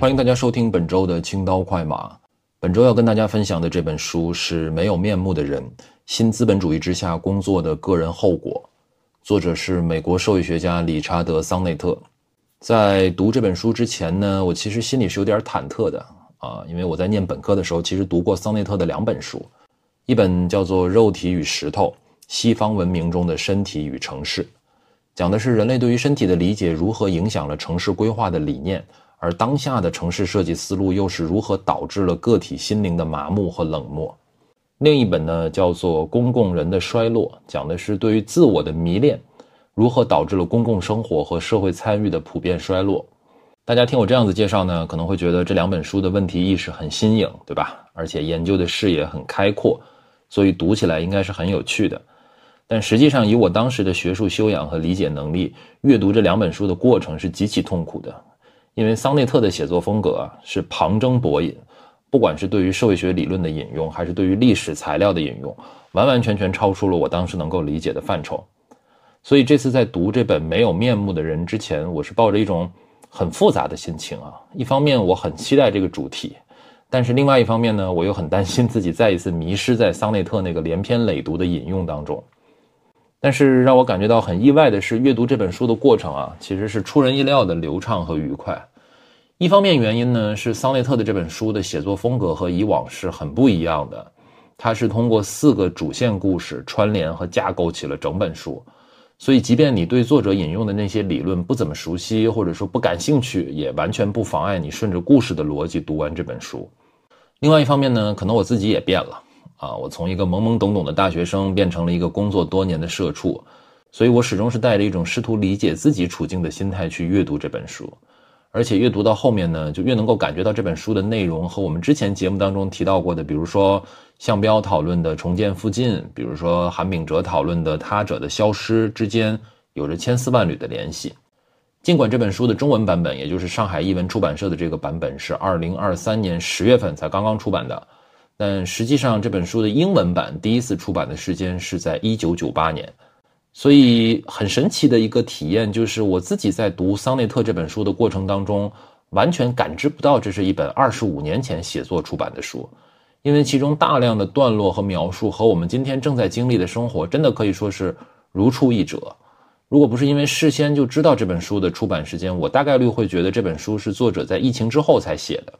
欢迎大家收听本周的青刀快马。本周要跟大家分享的这本书是《没有面目的人：新资本主义之下工作的个人后果》，作者是美国社会学家理查德·桑内特。在读这本书之前呢，我其实心里是有点忐忑的啊，因为我在念本科的时候，其实读过桑内特的两本书，一本叫做《肉体与石头：西方文明中的身体与城市》，讲的是人类对于身体的理解如何影响了城市规划的理念，而当下的城市设计思路又是如何导致了个体心灵的麻木和冷漠。另一本呢，叫做《公共人的衰落》，讲的是对于自我的迷恋。如何导致了公共生活和社会参与的普遍衰落？大家听我这样子介绍呢，可能会觉得这两本书的问题意识很新颖，对吧？而且研究的视野很开阔，所以读起来应该是很有趣的。但实际上，以我当时的学术修养和理解能力，阅读这两本书的过程是极其痛苦的，因为桑内特的写作风格啊是旁征博引，不管是对于社会学理论的引用，还是对于历史材料的引用，完完全全超出了我当时能够理解的范畴。所以这次在读这本没有面目的人之前，我是抱着一种很复杂的心情啊。一方面我很期待这个主题，但是另外一方面呢，我又很担心自己再一次迷失在桑内特那个连篇累牍的引用当中。但是让我感觉到很意外的是，阅读这本书的过程啊，其实是出人意料的流畅和愉快。一方面原因呢，是桑内特的这本书的写作风格和以往是很不一样的，它是通过四个主线故事串联和架构起了整本书。所以，即便你对作者引用的那些理论不怎么熟悉，或者说不感兴趣，也完全不妨碍你顺着故事的逻辑读完这本书。另外一方面呢，可能我自己也变了啊，我从一个懵懵懂懂的大学生变成了一个工作多年的社畜，所以我始终是带着一种试图理解自己处境的心态去阅读这本书。而且阅读到后面呢，就越能够感觉到这本书的内容和我们之前节目当中提到过的，比如说向标讨论的重建附近，比如说韩炳哲讨论的他者的消失之间，有着千丝万缕的联系。尽管这本书的中文版本，也就是上海译文出版社的这个版本是二零二三年十月份才刚刚出版的，但实际上这本书的英文版第一次出版的时间是在一九九八年。所以很神奇的一个体验，就是我自己在读桑内特这本书的过程当中，完全感知不到这是一本二十五年前写作出版的书，因为其中大量的段落和描述和我们今天正在经历的生活，真的可以说是如出一辙。如果不是因为事先就知道这本书的出版时间，我大概率会觉得这本书是作者在疫情之后才写的。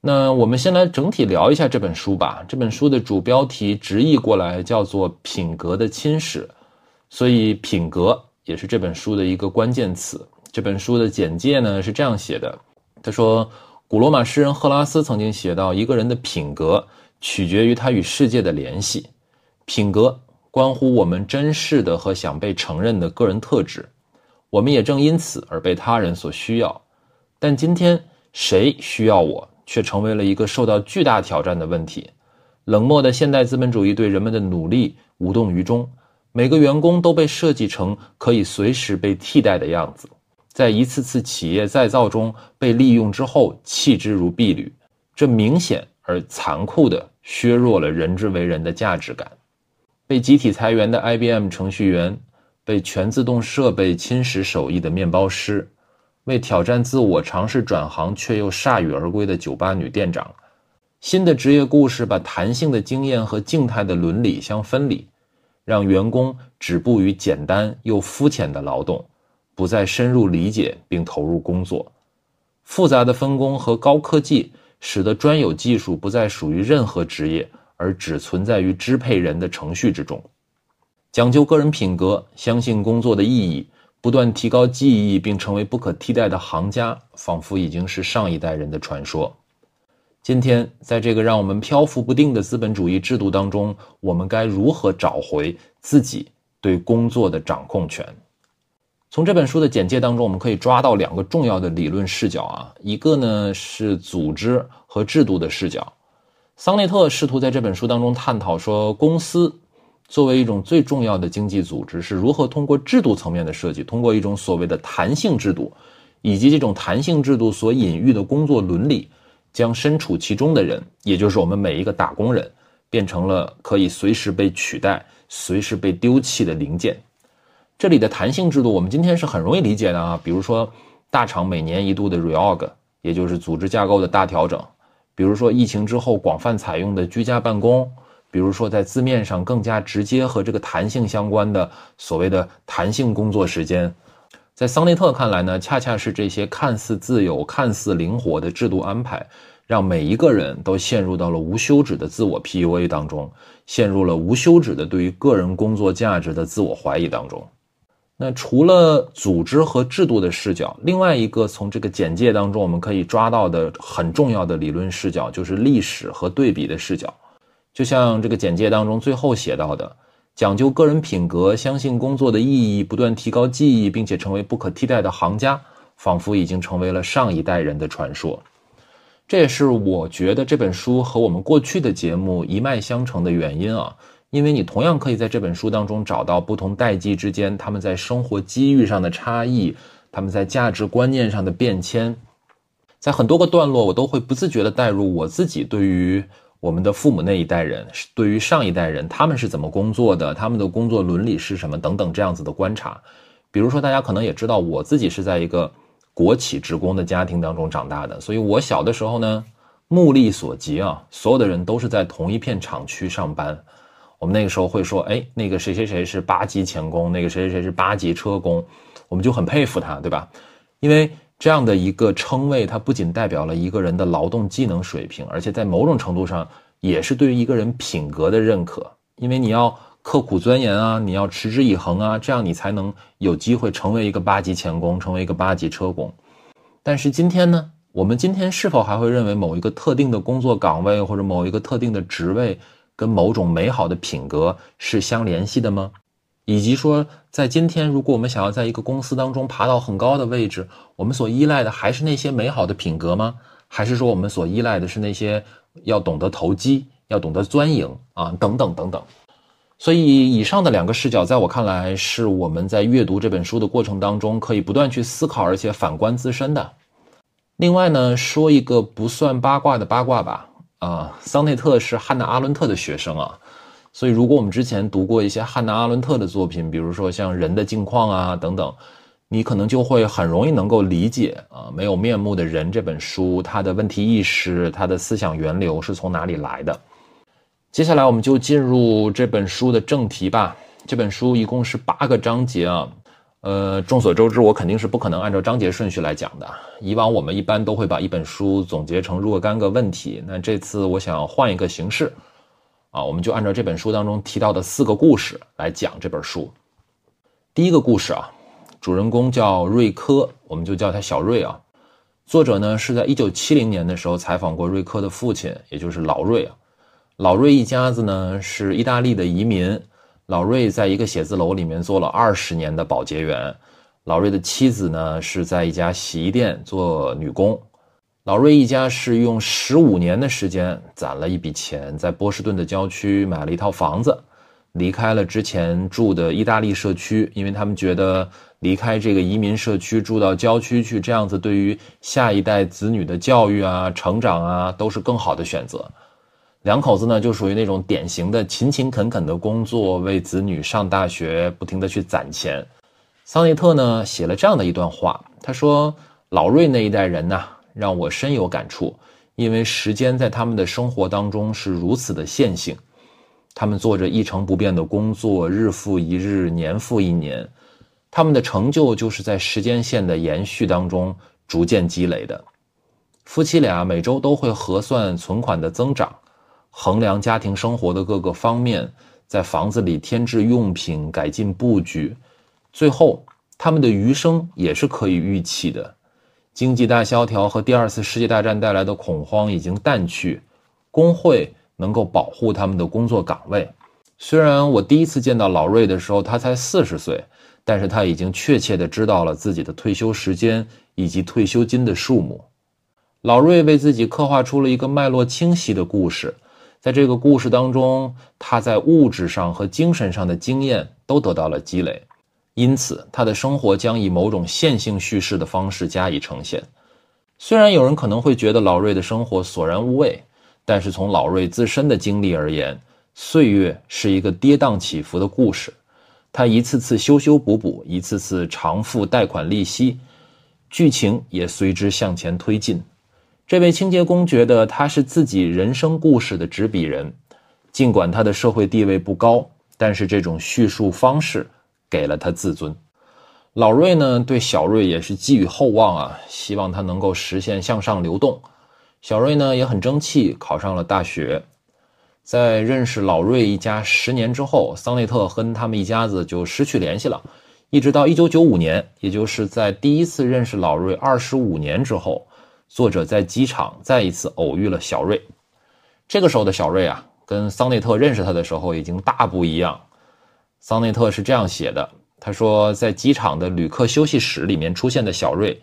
那我们先来整体聊一下这本书吧。这本书的主标题直译过来叫做《品格的侵蚀》。所以，品格也是这本书的一个关键词。这本书的简介呢是这样写的：他说，古罗马诗人赫拉斯曾经写到，一个人的品格取决于他与世界的联系。品格关乎我们珍视的和想被承认的个人特质，我们也正因此而被他人所需要。但今天，谁需要我，却成为了一个受到巨大挑战的问题。冷漠的现代资本主义对人们的努力无动于衷。每个员工都被设计成可以随时被替代的样子，在一次次企业再造中被利用之后弃之如敝履，这明显而残酷地削弱了人之为人的价值感。被集体裁员的 IBM 程序员，被全自动设备侵蚀手艺的面包师，为挑战自我尝试转行却又铩羽而归的酒吧女店长，新的职业故事把弹性的经验和静态的伦理相分离。让员工止步于简单又肤浅的劳动，不再深入理解并投入工作。复杂的分工和高科技使得专有技术不再属于任何职业，而只存在于支配人的程序之中。讲究个人品格，相信工作的意义，不断提高技艺并成为不可替代的行家，仿佛已经是上一代人的传说。今天，在这个让我们漂浮不定的资本主义制度当中，我们该如何找回自己对工作的掌控权？从这本书的简介当中，我们可以抓到两个重要的理论视角啊，一个呢是组织和制度的视角。桑内特试图在这本书当中探讨说，公司作为一种最重要的经济组织，是如何通过制度层面的设计，通过一种所谓的弹性制度，以及这种弹性制度所隐喻的工作伦理。将身处其中的人，也就是我们每一个打工人，变成了可以随时被取代、随时被丢弃的零件。这里的弹性制度，我们今天是很容易理解的啊。比如说，大厂每年一度的 reorg，也就是组织架构的大调整，比如说疫情之后广泛采用的居家办公，比如说在字面上更加直接和这个弹性相关的所谓的弹性工作时间，在桑内特看来呢，恰恰是这些看似自由、看似灵活的制度安排，让每一个人都陷入到了无休止的自我 PUA 当中，陷入了无休止的对于个人工作价值的自我怀疑当中。那除了组织和制度的视角，另外一个从这个简介当中我们可以抓到的很重要的理论视角，就是历史和对比的视角。就像这个简介当中最后写到的，讲究个人品格，相信工作的意义，不断提高技艺，并且成为不可替代的行家，仿佛已经成为了上一代人的传说。这也是我觉得这本书和我们过去的节目一脉相承的原因啊。因为你同样可以在这本书当中找到不同代际之间他们在生活机遇上的差异，他们在价值观念上的变迁，在很多个段落，我都会不自觉地带入我自己对于我们的父母那一代人，对于上一代人他们是怎么工作的，他们的工作伦理是什么等等这样子的观察。比如说，大家可能也知道，我自己是在一个国企职工的家庭当中长大的，所以我小的时候呢，目力所及啊，所有的人都是在同一片厂区上班。我们那个时候会说，哎，那个谁谁谁是八级钳工，那个谁谁谁是八级车工，我们就很佩服他，对吧？因为这样的一个称谓，它不仅代表了一个人的劳动技能水平，而且在某种程度上也是对于一个人品格的认可。因为你要刻苦钻研啊，你要持之以恒啊，这样你才能有机会成为一个八级钳工，成为一个八级车工。但是今天呢，我们今天是否还会认为某一个特定的工作岗位或者某一个特定的职位？跟某种美好的品格是相联系的吗？以及说，在今天，如果我们想要在一个公司当中爬到很高的位置，我们所依赖的还是那些美好的品格吗？还是说我们所依赖的是那些要懂得投机、要懂得钻营啊等等等等？所以，以上的两个视角，在我看来，是我们在阅读这本书的过程当中可以不断去思考，而且反观自身的。另外呢，说一个不算八卦的八卦吧。啊，桑内特是汉娜·阿伦特的学生啊，所以如果我们之前读过一些汉娜·阿伦特的作品，比如说像《人的境况》啊等等，你可能就会很容易能够理解啊，《没有面目的人》这本书它的问题意识、它的思想源流是从哪里来的。接下来我们就进入这本书的正题吧。这本书一共是八个章节啊。呃，众所周知，我肯定是不可能按照章节顺序来讲的。以往我们一般都会把一本书总结成若干个问题，那这次我想换一个形式，啊，我们就按照这本书当中提到的四个故事来讲这本书。第一个故事啊，主人公叫瑞科，我们就叫他小瑞啊。作者呢是在一九七零年的时候采访过瑞科的父亲，也就是老瑞啊。老瑞一家子呢是意大利的移民。老瑞在一个写字楼里面做了二十年的保洁员，老瑞的妻子呢是在一家洗衣店做女工，老瑞一家是用十五年的时间攒了一笔钱，在波士顿的郊区买了一套房子，离开了之前住的意大利社区，因为他们觉得离开这个移民社区住到郊区去，这样子对于下一代子女的教育啊、成长啊都是更好的选择。两口子呢，就属于那种典型的勤勤恳恳的工作，为子女上大学不停的去攒钱。桑内特呢写了这样的一段话，他说：“老瑞那一代人呐，让我深有感触，因为时间在他们的生活当中是如此的线性，他们做着一成不变的工作，日复一日，年复一年，他们的成就就是在时间线的延续当中逐渐积累的。夫妻俩每周都会核算存款的增长。”衡量家庭生活的各个方面，在房子里添置用品、改进布局，最后他们的余生也是可以预期的。经济大萧条和第二次世界大战带来的恐慌已经淡去，工会能够保护他们的工作岗位。虽然我第一次见到老瑞的时候他才四十岁，但是他已经确切的知道了自己的退休时间以及退休金的数目。老瑞为自己刻画出了一个脉络清晰的故事。在这个故事当中，他在物质上和精神上的经验都得到了积累，因此他的生活将以某种线性叙事的方式加以呈现。虽然有人可能会觉得老瑞的生活索然无味，但是从老瑞自身的经历而言，岁月是一个跌宕起伏的故事。他一次次修修补补，一次次偿付贷款利息，剧情也随之向前推进。这位清洁工觉得他是自己人生故事的执笔人，尽管他的社会地位不高，但是这种叙述方式给了他自尊。老瑞呢，对小瑞也是寄予厚望啊，希望他能够实现向上流动。小瑞呢也很争气，考上了大学。在认识老瑞一家十年之后，桑内特跟他们一家子就失去联系了，一直到一九九五年，也就是在第一次认识老瑞二十五年之后，作者在机场再一次偶遇了小瑞。这个时候的小瑞啊，跟桑内特认识他的时候已经大不一样。桑内特是这样写的。他说，在机场的旅客休息室里面出现的小瑞，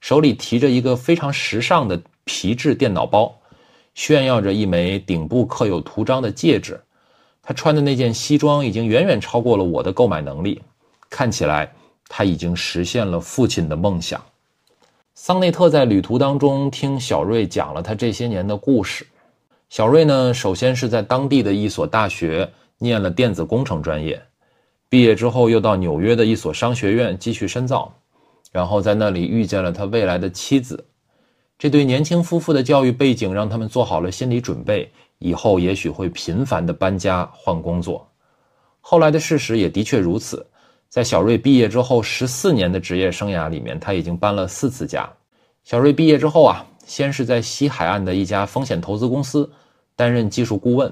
手里提着一个非常时尚的皮质电脑包，炫耀着一枚顶部刻有图章的戒指。他穿的那件西装已经远远超过了我的购买能力，看起来他已经实现了父亲的梦想。桑内特在旅途当中听小瑞讲了他这些年的故事。小瑞呢，首先是在当地的一所大学念了电子工程专业。毕业之后，又到纽约的一所商学院继续深造，然后在那里遇见了他未来的妻子。这对年轻夫妇的教育背景让他们做好了心理准备，以后也许会频繁的搬家换工作。后来的事实也的确如此，在小瑞毕业之后十四年的职业生涯里面，他已经搬了四次家。小瑞毕业之后啊，先是在西海岸的一家风险投资公司担任技术顾问。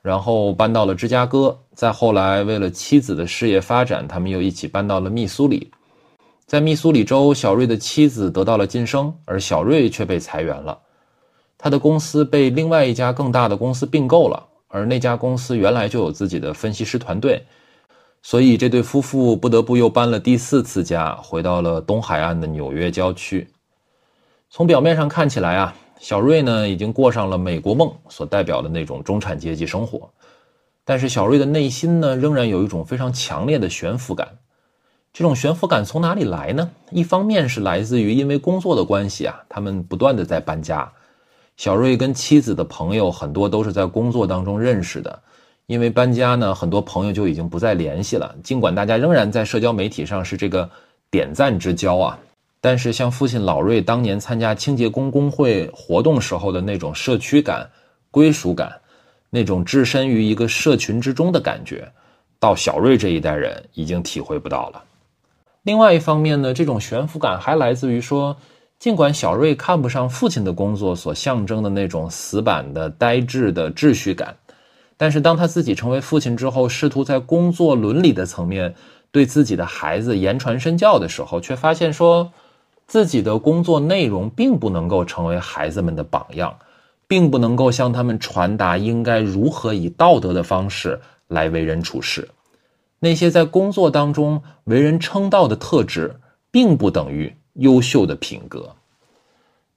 然后搬到了芝加哥，再后来为了妻子的事业发展，他们又一起搬到了密苏里。在密苏里州，小瑞的妻子得到了晋升，而小瑞却被裁员了。他的公司被另外一家更大的公司并购了，而那家公司原来就有自己的分析师团队，所以这对夫妇不得不又搬了第四次家，回到了东海岸的纽约郊区。从表面上看起来啊。小瑞呢，已经过上了美国梦所代表的那种中产阶级生活，但是小瑞的内心呢，仍然有一种非常强烈的悬浮感。这种悬浮感从哪里来呢？一方面是来自于因为工作的关系啊，他们不断的在搬家。小瑞跟妻子的朋友很多都是在工作当中认识的，因为搬家呢，很多朋友就已经不再联系了。尽管大家仍然在社交媒体上是这个点赞之交啊。但是，像父亲老瑞当年参加清洁工工会活动时候的那种社区感、归属感，那种置身于一个社群之中的感觉，到小瑞这一代人已经体会不到了。另外一方面呢，这种悬浮感还来自于说，尽管小瑞看不上父亲的工作所象征的那种死板的、呆滞的秩序感，但是当他自己成为父亲之后，试图在工作伦理的层面对自己的孩子言传身教的时候，却发现说。自己的工作内容并不能够成为孩子们的榜样，并不能够向他们传达应该如何以道德的方式来为人处事。那些在工作当中为人称道的特质，并不等于优秀的品格。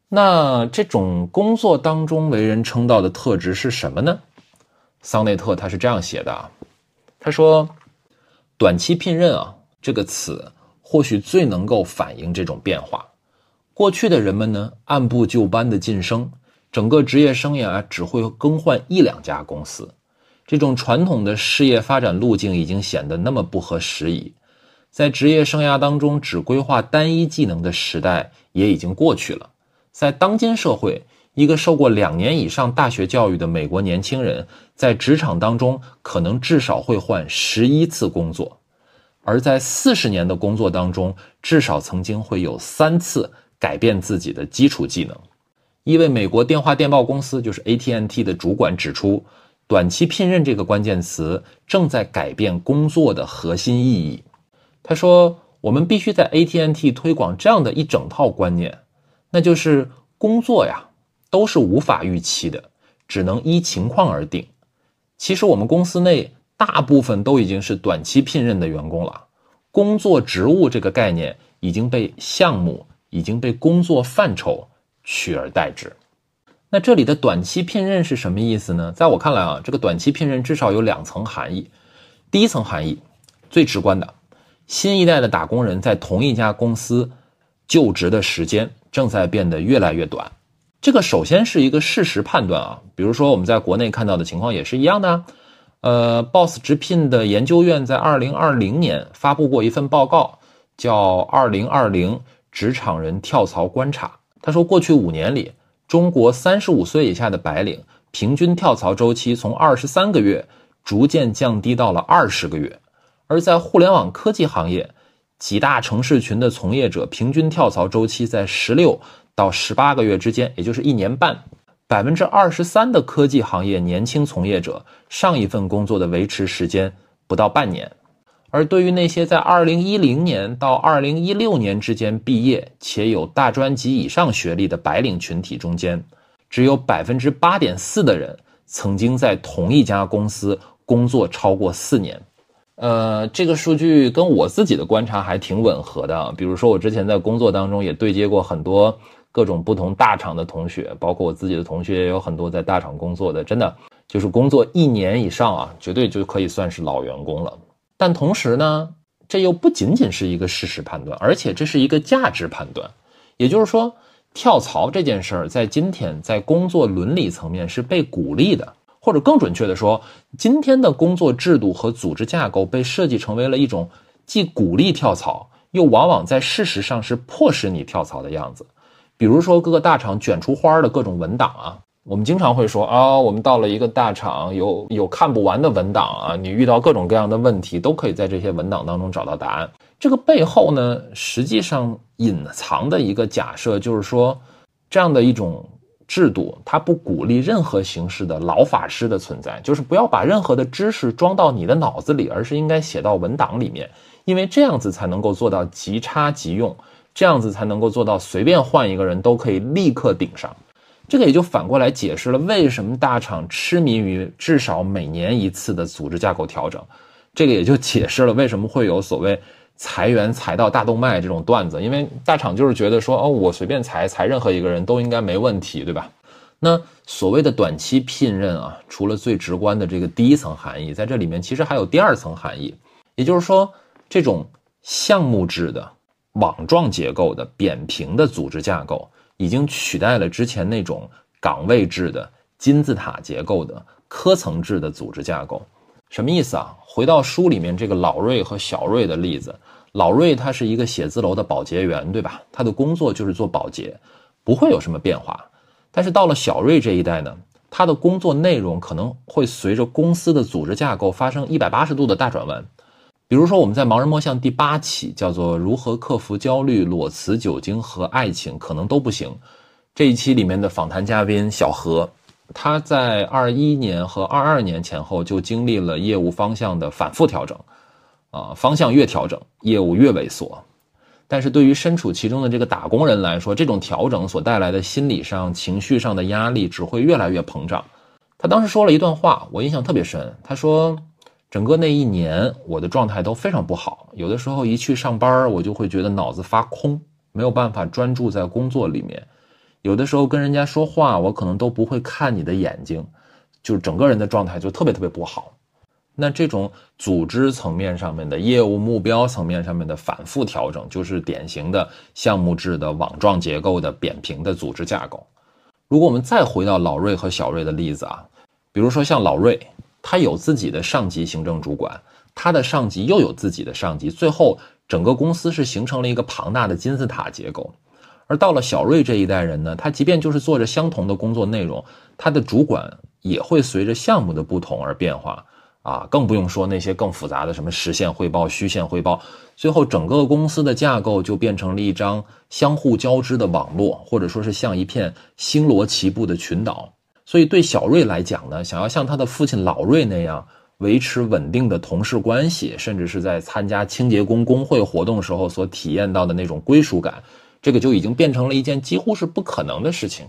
那这种工作当中为人称道的特质是什么呢？桑内特他是这样写的啊，他说：“短期聘任啊，这个词。”或许最能够反映这种变化。过去的人们呢，按部就班的晋升，整个职业生涯只会更换一两家公司。这种传统的事业发展路径已经显得那么不合时宜。在职业生涯当中只规划单一技能的时代也已经过去了。在当今社会，一个受过两年以上大学教育的美国年轻人，在职场当中可能至少会换十一次工作。而在四十年的工作当中，至少曾经会有三次改变自己的基础技能。一位美国电话电报公司就是 AT&T 的主管指出，短期聘任这个关键词正在改变工作的核心意义。他说：“我们必须在 AT&T 推广这样的一整套观念，那就是工作呀都是无法预期的，只能依情况而定。其实我们公司内。”大部分都已经是短期聘任的员工了，工作职务这个概念已经被项目、已经被工作范畴取而代之。那这里的短期聘任是什么意思呢？在我看来啊，这个短期聘任至少有两层含义。第一层含义，最直观的，新一代的打工人在同一家公司就职的时间正在变得越来越短。这个首先是一个事实判断啊，比如说我们在国内看到的情况也是一样的。呃，Boss 直聘的研究院在二零二零年发布过一份报告，叫《二零二零职场人跳槽观察》。他说，过去五年里，中国三十五岁以下的白领平均跳槽周期从二十三个月逐渐降低到了二十个月，而在互联网科技行业，几大城市群的从业者平均跳槽周期在十六到十八个月之间，也就是一年半。百分之二十三的科技行业年轻从业者上一份工作的维持时间不到半年，而对于那些在二零一零年到二零一六年之间毕业且有大专及以上学历的白领群体中间，只有百分之八点四的人曾经在同一家公司工作超过四年。呃，这个数据跟我自己的观察还挺吻合的。比如说，我之前在工作当中也对接过很多。各种不同大厂的同学，包括我自己的同学，也有很多在大厂工作的，真的就是工作一年以上啊，绝对就可以算是老员工了。但同时呢，这又不仅仅是一个事实判断，而且这是一个价值判断。也就是说，跳槽这件事儿在今天在工作伦理层面是被鼓励的，或者更准确的说，今天的工作制度和组织架构被设计成为了一种既鼓励跳槽，又往往在事实上是迫使你跳槽的样子。比如说，各个大厂卷出花的各种文档啊，我们经常会说啊，我们到了一个大厂，有有看不完的文档啊，你遇到各种各样的问题，都可以在这些文档当中找到答案。这个背后呢，实际上隐藏的一个假设就是说，这样的一种制度，它不鼓励任何形式的老法师的存在，就是不要把任何的知识装到你的脑子里，而是应该写到文档里面，因为这样子才能够做到即插即用。这样子才能够做到随便换一个人都可以立刻顶上，这个也就反过来解释了为什么大厂痴迷于至少每年一次的组织架构调整，这个也就解释了为什么会有所谓裁员裁到大动脉这种段子，因为大厂就是觉得说哦，我随便裁裁任何一个人都应该没问题，对吧？那所谓的短期聘任啊，除了最直观的这个第一层含义，在这里面其实还有第二层含义，也就是说这种项目制的。网状结构的扁平的组织架构，已经取代了之前那种岗位制的金字塔结构的科层制的组织架构。什么意思啊？回到书里面这个老瑞和小瑞的例子，老瑞他是一个写字楼的保洁员，对吧？他的工作就是做保洁，不会有什么变化。但是到了小瑞这一代呢，他的工作内容可能会随着公司的组织架构发生一百八十度的大转弯。比如说，我们在《盲人摸象》第八期叫做“如何克服焦虑、裸辞、酒精和爱情可能都不行”这一期里面的访谈嘉宾小何，他在二一年和二二年前后就经历了业务方向的反复调整，啊，方向越调整，业务越萎缩。但是对于身处其中的这个打工人来说，这种调整所带来的心理上、情绪上的压力只会越来越膨胀。他当时说了一段话，我印象特别深。他说。整个那一年，我的状态都非常不好。有的时候一去上班，我就会觉得脑子发空，没有办法专注在工作里面。有的时候跟人家说话，我可能都不会看你的眼睛，就是整个人的状态就特别特别不好。那这种组织层面上面的业务目标层面上面的反复调整，就是典型的项目制的网状结构的扁平的组织架构。如果我们再回到老瑞和小瑞的例子啊，比如说像老瑞。他有自己的上级行政主管，他的上级又有自己的上级，最后整个公司是形成了一个庞大的金字塔结构。而到了小瑞这一代人呢，他即便就是做着相同的工作内容，他的主管也会随着项目的不同而变化啊，更不用说那些更复杂的什么实线汇报、虚线汇报，最后整个公司的架构就变成了一张相互交织的网络，或者说是像一片星罗棋布的群岛。所以，对小瑞来讲呢，想要像他的父亲老瑞那样维持稳定的同事关系，甚至是在参加清洁工工会活动时候所体验到的那种归属感，这个就已经变成了一件几乎是不可能的事情。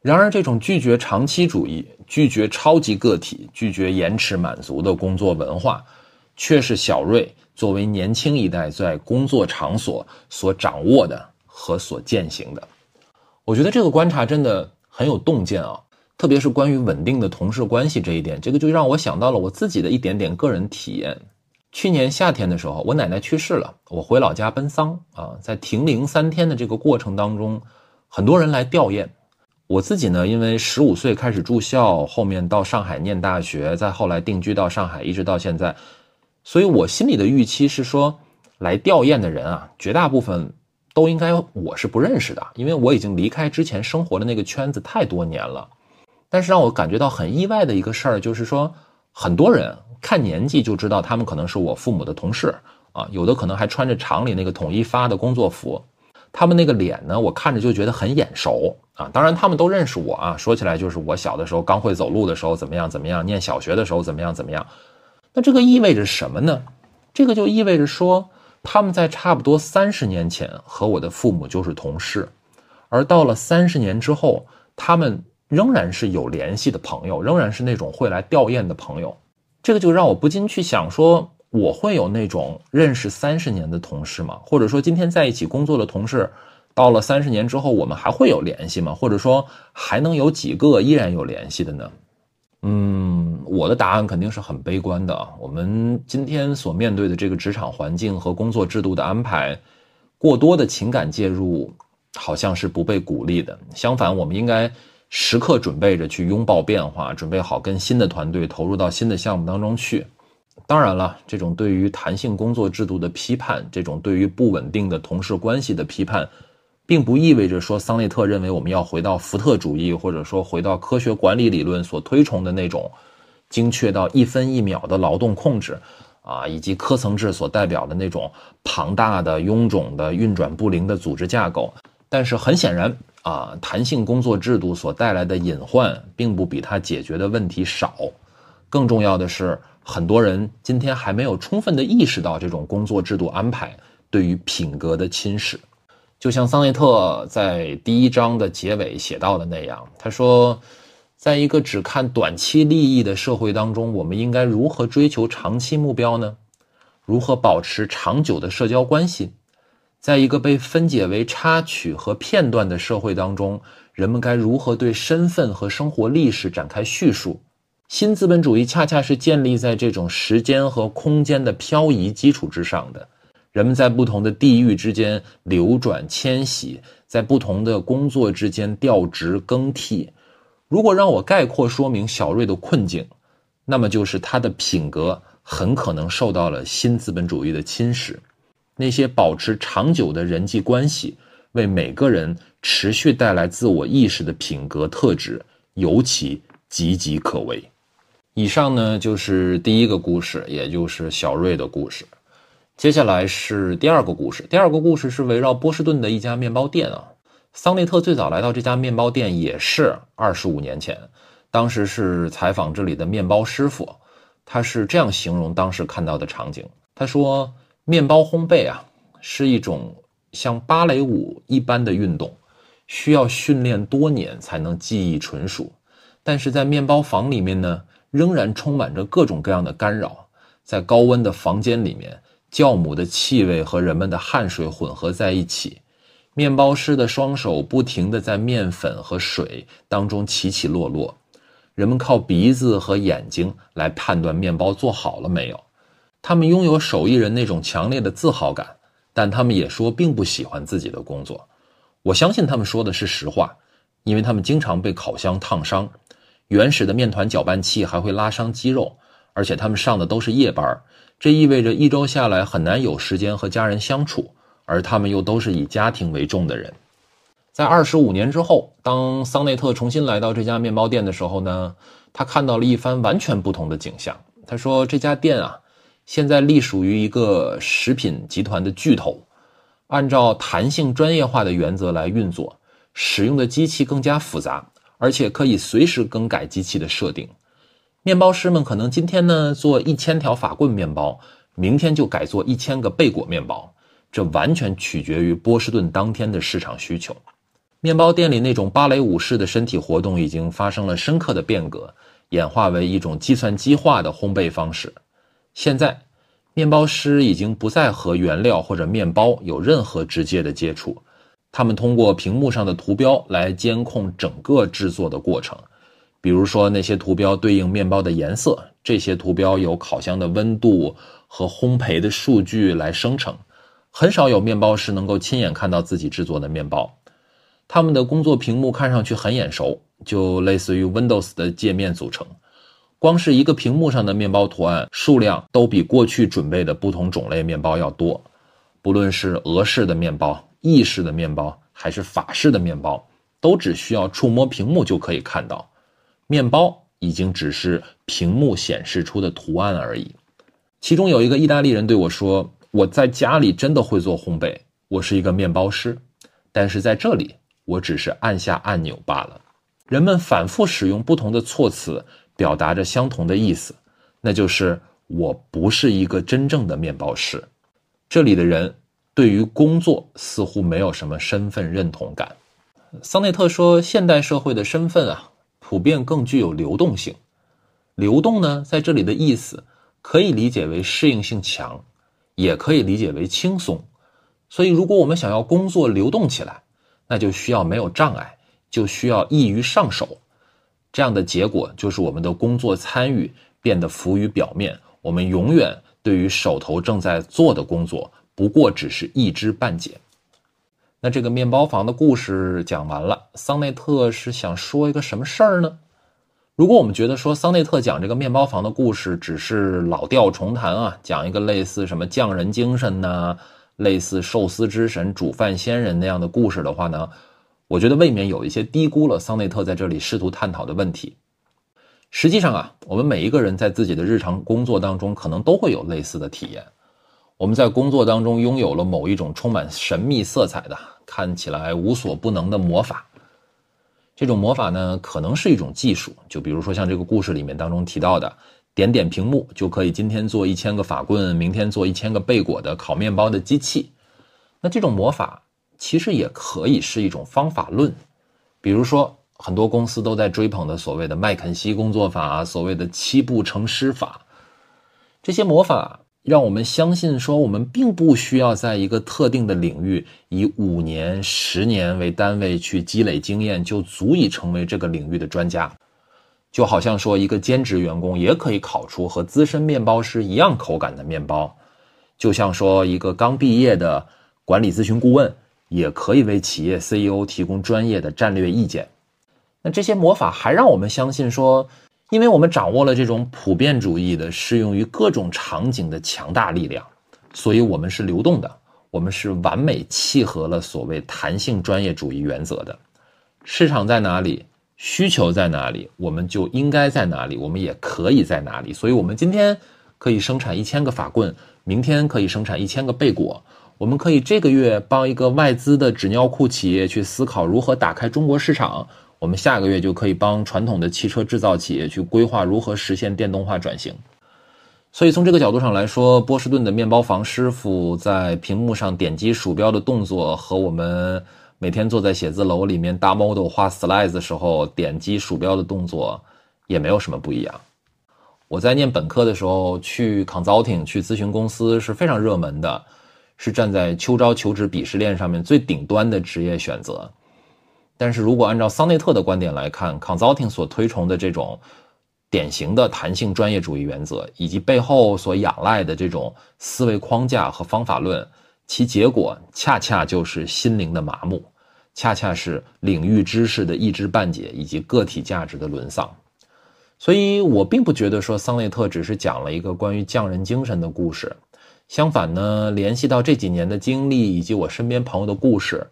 然而，这种拒绝长期主义、拒绝超级个体、拒绝延迟满足的工作文化，却是小瑞作为年轻一代在工作场所所掌握的和所践行的。我觉得这个观察真的很有洞见啊。特别是关于稳定的同事关系这一点，这个就让我想到了我自己的一点点个人体验。去年夏天的时候，我奶奶去世了，我回老家奔丧啊，在停灵三天的这个过程当中，很多人来吊唁。我自己呢，因为十五岁开始住校，后面到上海念大学，再后来定居到上海，一直到现在，所以我心里的预期是说，来吊唁的人啊，绝大部分都应该我是不认识的，因为我已经离开之前生活的那个圈子太多年了。但是让我感觉到很意外的一个事儿，就是说很多人看年纪就知道他们可能是我父母的同事啊，有的可能还穿着厂里那个统一发的工作服，他们那个脸呢，我看着就觉得很眼熟啊。当然他们都认识我啊，说起来就是我小的时候刚会走路的时候怎么样怎么样，念小学的时候怎么样怎么样。那这个意味着什么呢？这个就意味着说。他们在差不多三十年前和我的父母就是同事，而到了三十年之后，他们仍然是有联系的朋友，仍然是那种会来吊唁的朋友。这个就让我不禁去想：说我会有那种认识三十年的同事吗？或者说今天在一起工作的同事，到了三十年之后，我们还会有联系吗？或者说还能有几个依然有联系的呢？嗯，我的答案肯定是很悲观的。我们今天所面对的这个职场环境和工作制度的安排，过多的情感介入，好像是不被鼓励的。相反，我们应该时刻准备着去拥抱变化，准备好跟新的团队投入到新的项目当中去。当然了，这种对于弹性工作制度的批判，这种对于不稳定的同事关系的批判。并不意味着说桑内特认为我们要回到福特主义，或者说回到科学管理理论所推崇的那种精确到一分一秒的劳动控制，啊，以及科层制所代表的那种庞大的、臃肿的、运转不灵的组织架构。但是很显然，啊，弹性工作制度所带来的隐患并不比它解决的问题少。更重要的是，很多人今天还没有充分的意识到这种工作制度安排对于品格的侵蚀。就像桑内特在第一章的结尾写到的那样，他说，在一个只看短期利益的社会当中，我们应该如何追求长期目标呢？如何保持长久的社交关系？在一个被分解为插曲和片段的社会当中，人们该如何对身份和生活历史展开叙述？新资本主义恰恰是建立在这种时间和空间的漂移基础之上的。人们在不同的地域之间流转迁徙，在不同的工作之间调职更替。如果让我概括说明小瑞的困境，那么就是他的品格很可能受到了新资本主义的侵蚀。那些保持长久的人际关系，为每个人持续带来自我意识的品格特质，尤其岌岌可危。以上呢，就是第一个故事，也就是小瑞的故事。接下来是第二个故事。第二个故事是围绕波士顿的一家面包店啊。桑内特最早来到这家面包店也是二十五年前，当时是采访这里的面包师傅，他是这样形容当时看到的场景。他说：“面包烘焙啊，是一种像芭蕾舞一般的运动，需要训练多年才能技艺纯熟。但是在面包房里面呢，仍然充满着各种各样的干扰，在高温的房间里面。”酵母的气味和人们的汗水混合在一起，面包师的双手不停地在面粉和水当中起起落落。人们靠鼻子和眼睛来判断面包做好了没有。他们拥有手艺人那种强烈的自豪感，但他们也说并不喜欢自己的工作。我相信他们说的是实话，因为他们经常被烤箱烫伤，原始的面团搅拌器还会拉伤肌肉，而且他们上的都是夜班。这意味着一周下来很难有时间和家人相处，而他们又都是以家庭为重的人。在二十五年之后，当桑内特重新来到这家面包店的时候呢，他看到了一番完全不同的景象。他说：“这家店啊，现在隶属于一个食品集团的巨头，按照弹性专业化的原则来运作，使用的机器更加复杂，而且可以随时更改机器的设定。”面包师们可能今天呢做一千条法棍面包，明天就改做一千个贝果面包，这完全取决于波士顿当天的市场需求。面包店里那种芭蕾舞式的身体活动已经发生了深刻的变革，演化为一种计算机化的烘焙方式。现在，面包师已经不再和原料或者面包有任何直接的接触，他们通过屏幕上的图标来监控整个制作的过程。比如说，那些图标对应面包的颜色，这些图标由烤箱的温度和烘焙的数据来生成。很少有面包师能够亲眼看到自己制作的面包。他们的工作屏幕看上去很眼熟，就类似于 Windows 的界面组成。光是一个屏幕上的面包图案数量都比过去准备的不同种类面包要多。不论是俄式的面包、意式的面包还是法式的面包，都只需要触摸屏幕就可以看到，面包已经只是屏幕显示出的图案而已。其中有一个意大利人对我说：“我在家里真的会做烘焙，我是一个面包师，但是在这里我只是按下按钮罢了。”人们反复使用不同的措辞，表达着相同的意思，那就是我不是一个真正的面包师。这里的人。对于工作似乎没有什么身份认同感。桑内特说，现代社会的身份啊，普遍更具有流动性。流动呢，在这里的意思可以理解为适应性强，也可以理解为轻松。所以，如果我们想要工作流动起来，那就需要没有障碍，就需要易于上手。这样的结果就是我们的工作参与变得浮于表面，我们永远对于手头正在做的工作。不过只是一知半解。那这个面包房的故事讲完了，桑内特是想说一个什么事儿呢？如果我们觉得说桑内特讲这个面包房的故事只是老调重弹啊，讲一个类似什么匠人精神呐，类似寿司之神、煮饭仙人那样的故事的话呢，我觉得未免有一些低估了桑内特在这里试图探讨的问题。实际上啊，我们每一个人在自己的日常工作当中，可能都会有类似的体验。我们在工作当中拥有了某一种充满神秘色彩的、看起来无所不能的魔法。这种魔法呢，可能是一种技术，就比如说像这个故事里面当中提到的，点点屏幕就可以今天做一千个法棍，明天做一千个贝果的烤面包的机器。那这种魔法其实也可以是一种方法论，比如说很多公司都在追捧的所谓的麦肯锡工作法，所谓的七步成诗法，这些魔法。让我们相信说，我们并不需要在一个特定的领域以五年、十年为单位去积累经验，就足以成为这个领域的专家。就好像说，一个兼职员工也可以烤出和资深面包师一样口感的面包；就像说，一个刚毕业的管理咨询顾问也可以为企业 CEO 提供专业的战略意见。那这些魔法还让我们相信说。因为我们掌握了这种普遍主义的、适用于各种场景的强大力量，所以我们是流动的，我们是完美契合了所谓弹性专业主义原则的。市场在哪里，需求在哪里，我们就应该在哪里，我们也可以在哪里。所以，我们今天可以生产一千个法棍，明天可以生产一千个贝果。我们可以这个月帮一个外资的纸尿裤企业去思考如何打开中国市场。我们下个月就可以帮传统的汽车制造企业去规划如何实现电动化转型。所以从这个角度上来说，波士顿的面包房师傅在屏幕上点击鼠标的动作，和我们每天坐在写字楼里面搭 model 画 slides 的时候点击鼠标的动作，也没有什么不一样。我在念本科的时候去 consulting 去咨询公司是非常热门的，是站在秋招求职鄙视链上面最顶端的职业选择。但是如果按照桑内特的观点来看，consulting 所推崇的这种典型的弹性专业主义原则，以及背后所仰赖的这种思维框架和方法论，其结果恰恰就是心灵的麻木，恰恰是领域知识的一知半解，以及个体价值的沦丧。所以我并不觉得说桑内特只是讲了一个关于匠人精神的故事，相反呢，联系到这几年的经历以及我身边朋友的故事，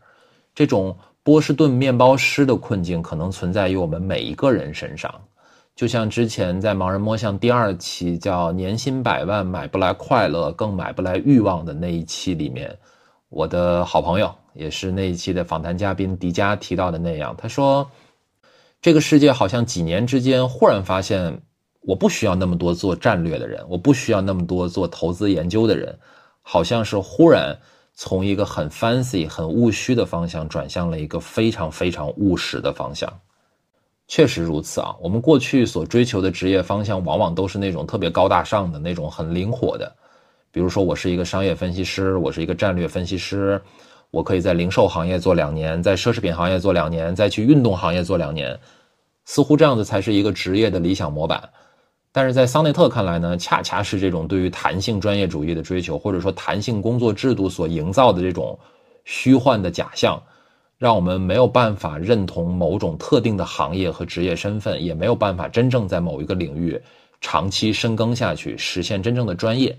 这种。波士顿面包师的困境可能存在于我们每一个人身上，就像之前在《盲人摸象》第二期叫“年薪百万买不来快乐，更买不来欲望”的那一期里面，我的好朋友也是那一期的访谈嘉宾迪迦提到的那样，他说：“这个世界好像几年之间忽然发现，我不需要那么多做战略的人，我不需要那么多做投资研究的人，好像是忽然。”从一个很 fancy、很务虚的方向转向了一个非常非常务实的方向，确实如此啊。我们过去所追求的职业方向，往往都是那种特别高大上的那种、很灵活的。比如说，我是一个商业分析师，我是一个战略分析师，我可以在零售行业做两年，在奢侈品行业做两年，再去运动行业做两年，似乎这样子才是一个职业的理想模板。但是在桑内特看来呢，恰恰是这种对于弹性专业主义的追求，或者说弹性工作制度所营造的这种虚幻的假象，让我们没有办法认同某种特定的行业和职业身份，也没有办法真正在某一个领域长期深耕下去，实现真正的专业。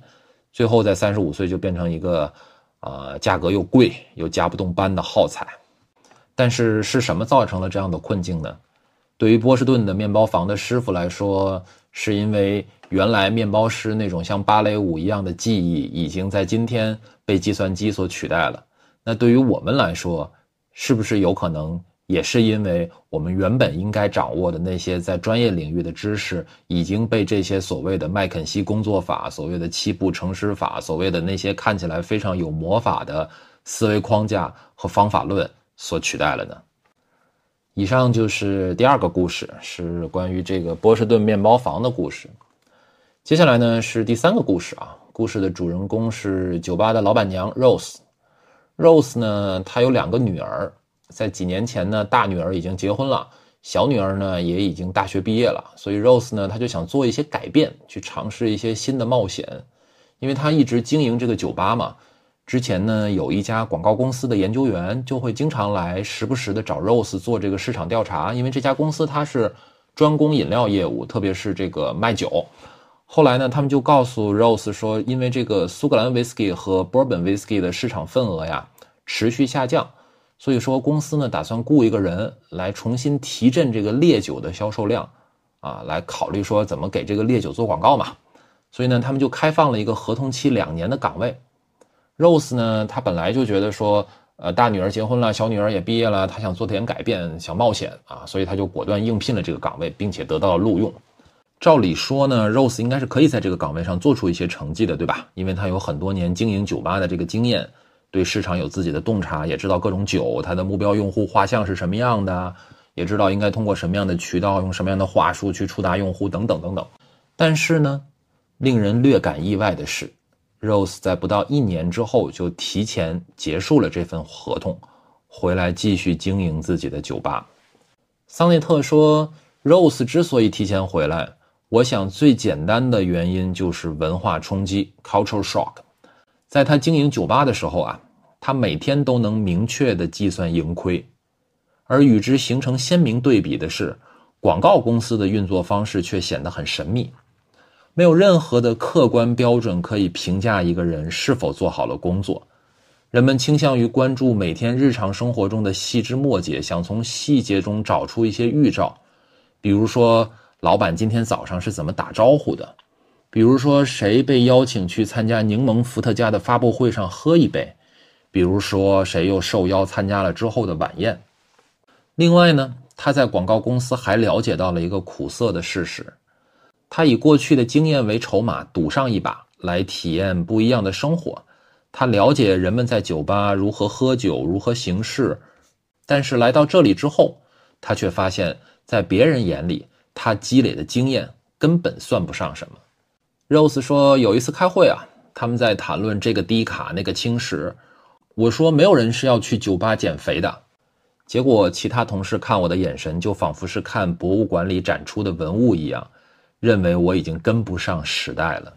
最后在三十五岁就变成一个啊，价格又贵，又加不动班的耗材。但是是什么造成了这样的困境呢？对于波士顿的面包房的师傅来说，是因为原来面包师那种像芭蕾舞一样的技艺，已经在今天被计算机所取代了。那对于我们来说，是不是有可能也是因为我们原本应该掌握的那些在专业领域的知识，已经被这些所谓的麦肯锡工作法、所谓的七步成诗法、所谓的那些看起来非常有魔法的思维框架和方法论所取代了呢？以上就是第二个故事，是关于这个波士顿面包房的故事。接下来呢是第三个故事啊，故事的主人公是酒吧的老板娘 Rose。Rose 呢，她有两个女儿，在几年前呢，大女儿已经结婚了，小女儿呢也已经大学毕业了，所以 Rose 呢，她就想做一些改变，去尝试一些新的冒险，因为她一直经营这个酒吧嘛。之前呢，有一家广告公司的研究员就会经常来，时不时的找 Rose 做这个市场调查，因为这家公司它是专攻饮料业务，特别是这个卖酒。后来呢，他们就告诉 Rose 说，因为这个苏格兰 Whisky 和 Bourbon Whisky 的市场份额呀持续下降，所以说公司呢打算雇一个人来重新提振这个烈酒的销售量，啊，来考虑说怎么给这个烈酒做广告嘛。所以呢，他们就开放了一个合同期两年的岗位。Rose 呢，他本来就觉得说，呃，大女儿结婚了，小女儿也毕业了，他想做点改变，想冒险啊，所以他就果断应聘了这个岗位，并且得到了录用。照理说呢，Rose 应该是可以在这个岗位上做出一些成绩的，对吧？因为他有很多年经营酒吧的这个经验，对市场有自己的洞察，也知道各种酒它的目标用户画像是什么样的，也知道应该通过什么样的渠道，用什么样的话术去触达用户等等等等。但是呢，令人略感意外的是，Rose 在不到一年之后就提前结束了这份合同，回来继续经营自己的酒吧。桑内特说，Rose 之所以提前回来。我想最简单的原因就是文化冲击 （cultural shock）。在他经营酒吧的时候啊，他每天都能明确的计算盈亏，而与之形成鲜明对比的是，广告公司的运作方式却显得很神秘，没有任何的客观标准可以评价一个人是否做好了工作。人们倾向于关注每天日常生活中的细枝末节，想从细节中找出一些预兆，比如说。老板今天早上是怎么打招呼的？比如说，谁被邀请去参加柠檬伏特加的发布会上喝一杯？比如说，谁又受邀参加了之后的晚宴？另外呢，他在广告公司还了解到了一个苦涩的事实：他以过去的经验为筹码，赌上一把来体验不一样的生活。他了解人们在酒吧如何喝酒，如何行事。但是来到这里之后，他却发现，在别人眼里，他积累的经验根本算不上什么。Rose 说：“有一次开会啊，他们在谈论这个低卡那个轻食。我说没有人是要去酒吧减肥的。结果其他同事看我的眼神就仿佛是看博物馆里展出的文物一样，认为我已经跟不上时代了。”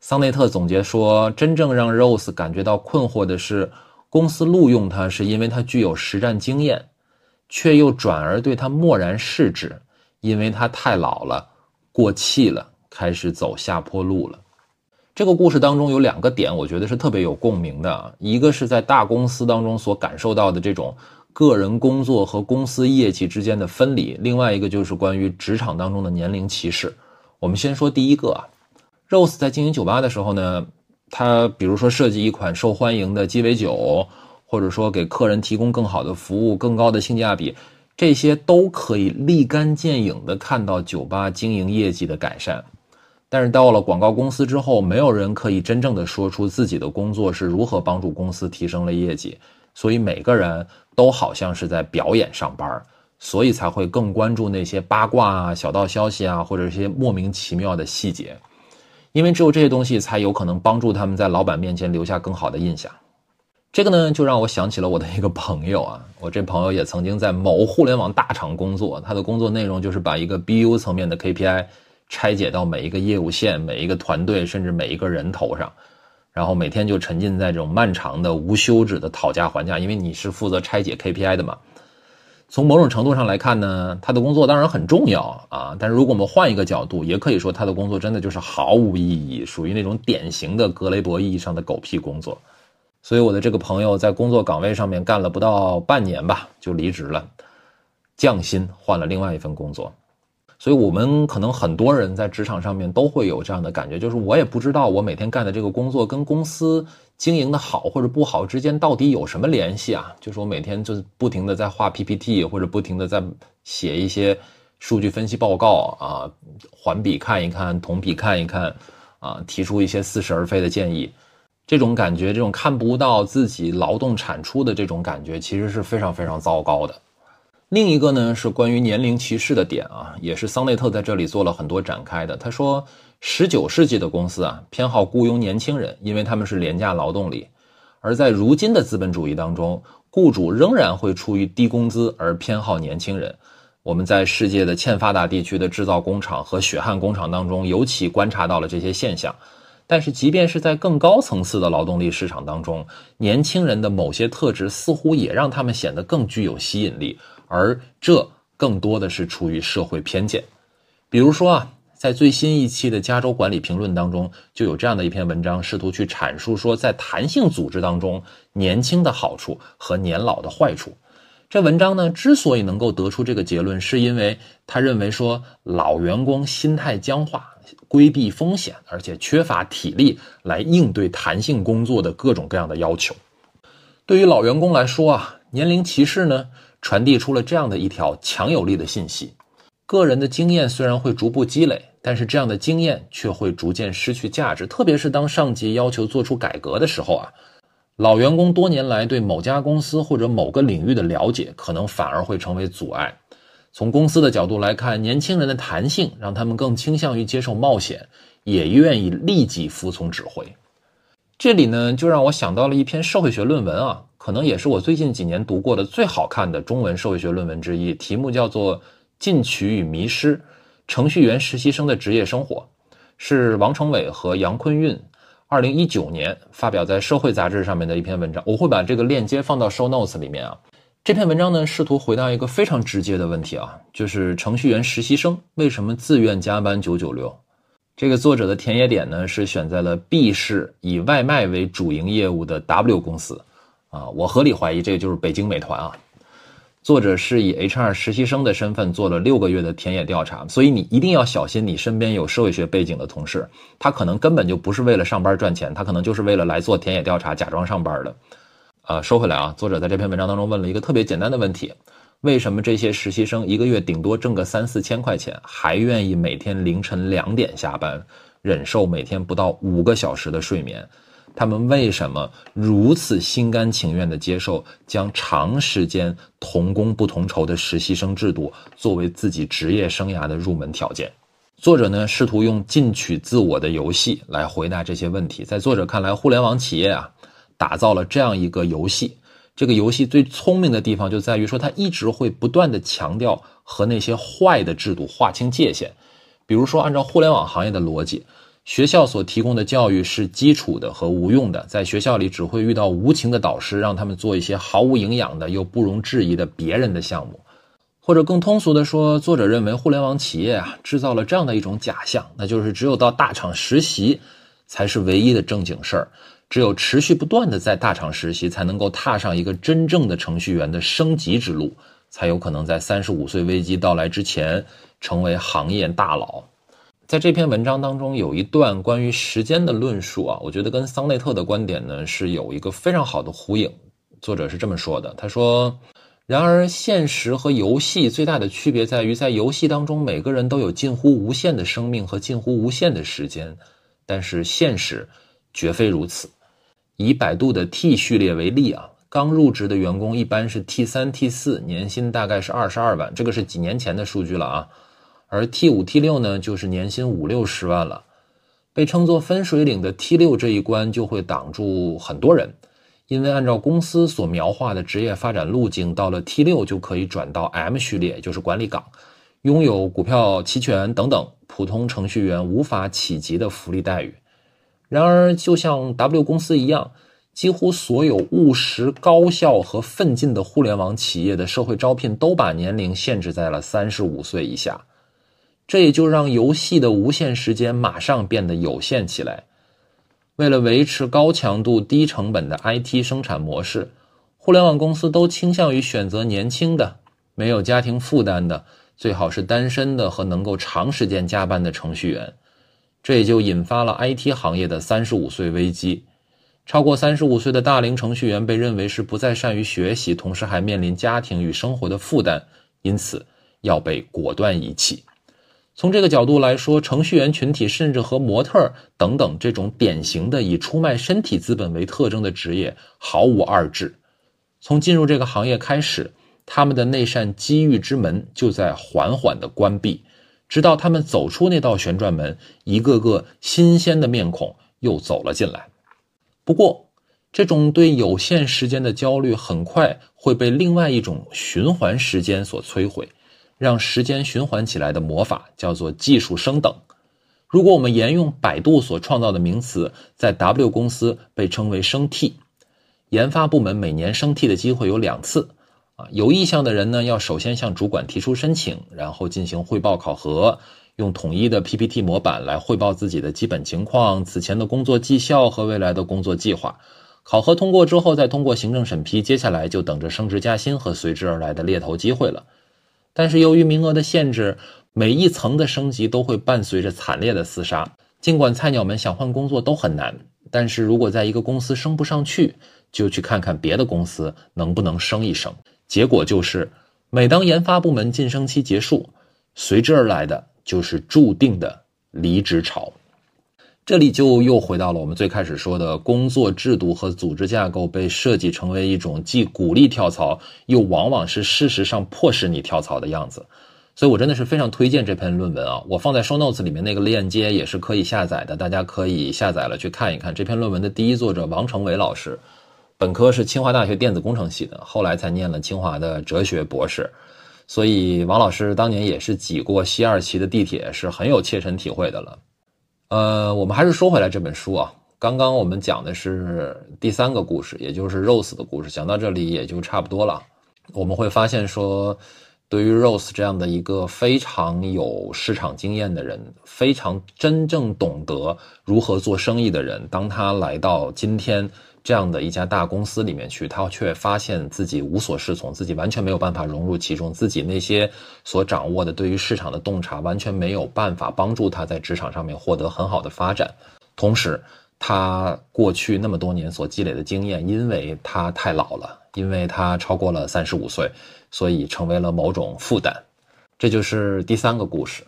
桑内特总结说：“真正让 Rose 感觉到困惑的是，公司录用他是因为他具有实战经验，却又转而对他漠然视之。”因为他太老了，过气了，开始走下坡路了。这个故事当中有两个点，我觉得是特别有共鸣的。一个是在大公司当中所感受到的这种个人工作和公司业绩之间的分离，另外一个就是关于职场当中的年龄歧视。我们先说第一个啊，Rose 在经营酒吧的时候呢，他比如说设计一款受欢迎的鸡尾酒，或者说给客人提供更好的服务、更高的性价比。这些都可以立竿见影地看到酒吧经营业绩的改善，但是到了广告公司之后，没有人可以真正的说出自己的工作是如何帮助公司提升了业绩，所以每个人都好像是在表演上班，所以才会更关注那些八卦啊、小道消息啊，或者一些莫名其妙的细节，因为只有这些东西才有可能帮助他们在老板面前留下更好的印象。这个呢，就让我想起了我的一个朋友啊，我这朋友也曾经在某互联网大厂工作，他的工作内容就是把一个 BU 层面的 KPI 拆解到每一个业务线、每一个团队，甚至每一个人头上，然后每天就沉浸在这种漫长的无休止的讨价还价，因为你是负责拆解 KPI 的嘛。从某种程度上来看呢，他的工作当然很重要啊，但是如果我们换一个角度，也可以说他的工作真的就是毫无意义，属于那种典型的格雷伯意义上的狗屁工作。所以我的这个朋友在工作岗位上面干了不到半年吧，就离职了，降薪换了另外一份工作。所以，我们可能很多人在职场上面都会有这样的感觉，就是我也不知道我每天干的这个工作跟公司经营的好或者不好之间到底有什么联系啊？就是我每天就是不停的在画 PPT，或者不停的在写一些数据分析报告啊，环比看一看，同比看一看，啊，提出一些似是而非的建议，这种感觉，这种看不到自己劳动产出的这种感觉，其实是非常非常糟糕的。另一个呢是关于年龄歧视的点啊，也是桑内特在这里做了很多展开的。他说，十九世纪的公司啊偏好雇佣年轻人，因为他们是廉价劳动力；而在如今的资本主义当中，雇主仍然会出于低工资而偏好年轻人。我们在世界的欠发达地区的制造工厂和血汗工厂当中，尤其观察到了这些现象。但是，即便是在更高层次的劳动力市场当中，年轻人的某些特质似乎也让他们显得更具有吸引力。而这更多的是出于社会偏见，比如说啊，在最新一期的《加州管理评论》当中，就有这样的一篇文章，试图去阐述说，在弹性组织当中，年轻的好处和年老的坏处。这文章呢，之所以能够得出这个结论，是因为他认为说，老员工心态僵化，规避风险，而且缺乏体力来应对弹性工作的各种各样的要求。对于老员工来说啊，年龄歧视呢？传递出了这样的一条强有力的信息：个人的经验虽然会逐步积累，但是这样的经验却会逐渐失去价值。特别是当上级要求做出改革的时候啊，老员工多年来对某家公司或者某个领域的了解，可能反而会成为阻碍。从公司的角度来看，年轻人的弹性让他们更倾向于接受冒险，也愿意立即服从指挥。这里呢，就让我想到了一篇社会学论文啊。可能也是我最近几年读过的最好看的中文社会学论文之一，题目叫做《进取与迷失：程序员实习生的职业生活》，是王成伟和杨坤运二零一九年发表在《社会》杂志上面的一篇文章。我会把这个链接放到 show notes 里面啊。这篇文章呢，试图回答一个非常直接的问题啊，就是程序员实习生为什么自愿加班九九六？这个作者的田野点呢，是选在了 B 市以外卖为主营业务的 W 公司。啊，我合理怀疑这个就是北京美团啊。作者是以 HR 实习生的身份做了六个月的田野调查，所以你一定要小心，你身边有社会学背景的同事，他可能根本就不是为了上班赚钱，他可能就是为了来做田野调查，假装上班的。呃，说回来啊，作者在这篇文章当中问了一个特别简单的问题：为什么这些实习生一个月顶多挣个三四千块钱，还愿意每天凌晨两点下班，忍受每天不到五个小时的睡眠？他们为什么如此心甘情愿地接受将长时间同工不同酬的实习生制度作为自己职业生涯的入门条件？作者呢试图用进取自我的游戏来回答这些问题。在作者看来，互联网企业啊打造了这样一个游戏，这个游戏最聪明的地方就在于说，它一直会不断地强调和那些坏的制度划清界限。比如说，按照互联网行业的逻辑。学校所提供的教育是基础的和无用的，在学校里只会遇到无情的导师，让他们做一些毫无营养的又不容置疑的别人的项目。或者更通俗的说，作者认为互联网企业啊制造了这样的一种假象，那就是只有到大厂实习才是唯一的正经事儿，只有持续不断的在大厂实习，才能够踏上一个真正的程序员的升级之路，才有可能在三十五岁危机到来之前成为行业大佬。在这篇文章当中，有一段关于时间的论述啊，我觉得跟桑内特的观点呢是有一个非常好的呼应。作者是这么说的：“他说，然而现实和游戏最大的区别在于，在游戏当中，每个人都有近乎无限的生命和近乎无限的时间，但是现实绝非如此。以百度的 T 序列为例啊，刚入职的员工一般是 T 三、T 四，年薪大概是二十二万，这个是几年前的数据了啊。”而 T 五 T 六呢，就是年薪五六十万了，被称作分水岭的 T 六这一关就会挡住很多人，因为按照公司所描画的职业发展路径，到了 T 六就可以转到 M 序列，就是管理岗，拥有股票期权等等普通程序员无法企及的福利待遇。然而，就像 W 公司一样，几乎所有务实、高效和奋进的互联网企业的社会招聘都把年龄限制在了三十五岁以下。这也就让游戏的无限时间马上变得有限起来。为了维持高强度、低成本的 IT 生产模式，互联网公司都倾向于选择年轻的、没有家庭负担的，最好是单身的和能够长时间加班的程序员。这也就引发了 IT 行业的三十五岁危机。超过三十五岁的大龄程序员被认为是不再善于学习，同时还面临家庭与生活的负担，因此要被果断遗弃。从这个角度来说，程序员群体甚至和模特等等这种典型的以出卖身体资本为特征的职业毫无二致。从进入这个行业开始，他们的那扇机遇之门就在缓缓地关闭。直到他们走出那道旋转门，一个个新鲜的面孔又走了进来。不过，这种对有限时间的焦虑很快会被另外一种循环时间所摧毁。让时间循环起来的魔法叫做技术升等。如果我们沿用百度所创造的名词，在 W 公司被称为升 T。研发部门每年升 T 的机会有两次。啊，有意向的人呢，要首先向主管提出申请，然后进行汇报考核，用统一的 PPT 模板来汇报自己的基本情况、此前的工作绩效和未来的工作计划。考核通过之后，再通过行政审批，接下来就等着升职加薪和随之而来的猎头机会了。但是由于名额的限制，每一层的升级都会伴随着惨烈的厮杀。尽管菜鸟们想换工作都很难，但是如果在一个公司升不上去，就去看看别的公司能不能升一升。结果就是，每当研发部门晋升期结束，随之而来的就是注定的离职潮。这里就又回到了我们最开始说的，工作制度和组织架构被设计成为一种既鼓励跳槽，又往往是事实上迫使你跳槽的样子。所以我真的是非常推荐这篇论文啊！我放在 show notes 里面那个链接也是可以下载的，大家可以下载了去看一看。这篇论文的第一作者王成伟老师。本科是清华大学电子工程系的，后来才念了清华的哲学博士，所以王老师当年也是挤过西二旗的地铁，是很有切身体会的了。呃，我们还是说回来这本书啊，刚刚我们讲的是第三个故事，也就是 Rose 的故事，讲到这里也就差不多了。我们会发现说，对于 Rose 这样的一个非常有市场经验的人，非常真正懂得如何做生意的人，当他来到今天。这样的一家大公司里面去，他却发现自己无所适从，自己完全没有办法融入其中，自己那些所掌握的对于市场的洞察完全没有办法帮助他在职场上面获得很好的发展。同时，他过去那么多年所积累的经验，因为他太老了，因为他超过了三十五岁，所以成为了某种负担。这就是第三个故事。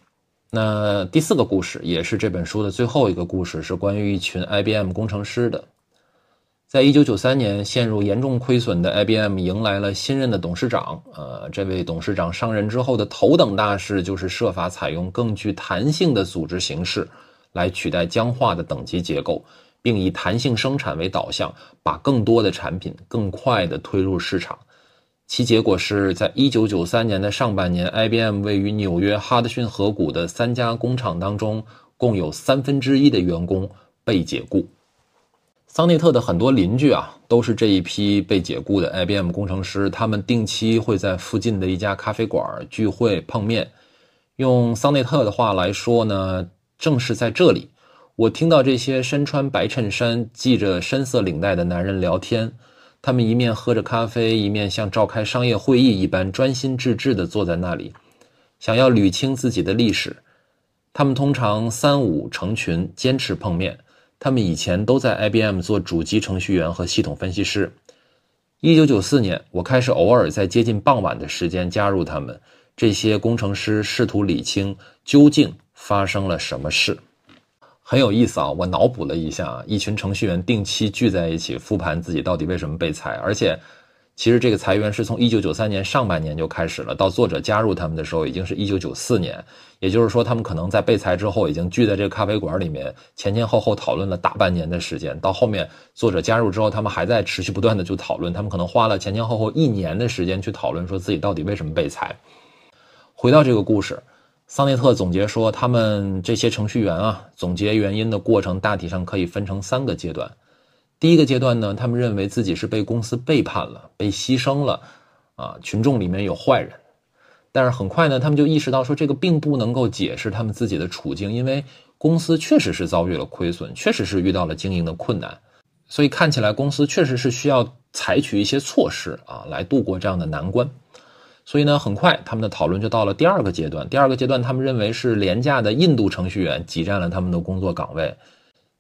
那第四个故事也是这本书的最后一个故事，是关于一群 IBM 工程师的。在一九九三年，陷入严重亏损的 IBM 迎来了新任的董事长。呃，这位董事长上任之后的头等大事就是设法采用更具弹性的组织形式，来取代僵化的等级结构，并以弹性生产为导向，把更多的产品更快地推入市场。其结果是在一九九三年的上半年，IBM 位于纽约哈德逊河谷的三家工厂当中，共有三分之一的员工被解雇。桑内特的很多邻居啊，都是这一批被解雇的 IBM 工程师。他们定期会在附近的一家咖啡馆聚会碰面。用桑内特的话来说呢，正是在这里，我听到这些身穿白衬衫、系着深色领带的男人聊天。他们一面喝着咖啡，一面像召开商业会议一般专心致志地坐在那里，想要捋清自己的历史。他们通常三五成群，坚持碰面。他们以前都在 IBM 做主机程序员和系统分析师。一九九四年，我开始偶尔在接近傍晚的时间加入他们。这些工程师试图理清究竟发生了什么事，很有意思啊！我脑补了一下，一群程序员定期聚在一起复盘自己到底为什么被裁，而且。其实这个裁员是从一九九三年上半年就开始了，到作者加入他们的时候，已经是一九九四年。也就是说，他们可能在被裁之后，已经聚在这个咖啡馆里面，前前后后讨论了大半年的时间。到后面作者加入之后，他们还在持续不断的去讨论，他们可能花了前前后后一年的时间去讨论，说自己到底为什么被裁。回到这个故事，桑内特总结说，他们这些程序员啊，总结原因的过程大体上可以分成三个阶段。第一个阶段呢，他们认为自己是被公司背叛了，被牺牲了，啊，群众里面有坏人。但是很快呢，他们就意识到说，这个并不能够解释他们自己的处境，因为公司确实是遭遇了亏损，确实是遇到了经营的困难，所以看起来公司确实是需要采取一些措施啊，来度过这样的难关。所以呢，很快他们的讨论就到了第二个阶段。第二个阶段，他们认为是廉价的印度程序员挤占了他们的工作岗位。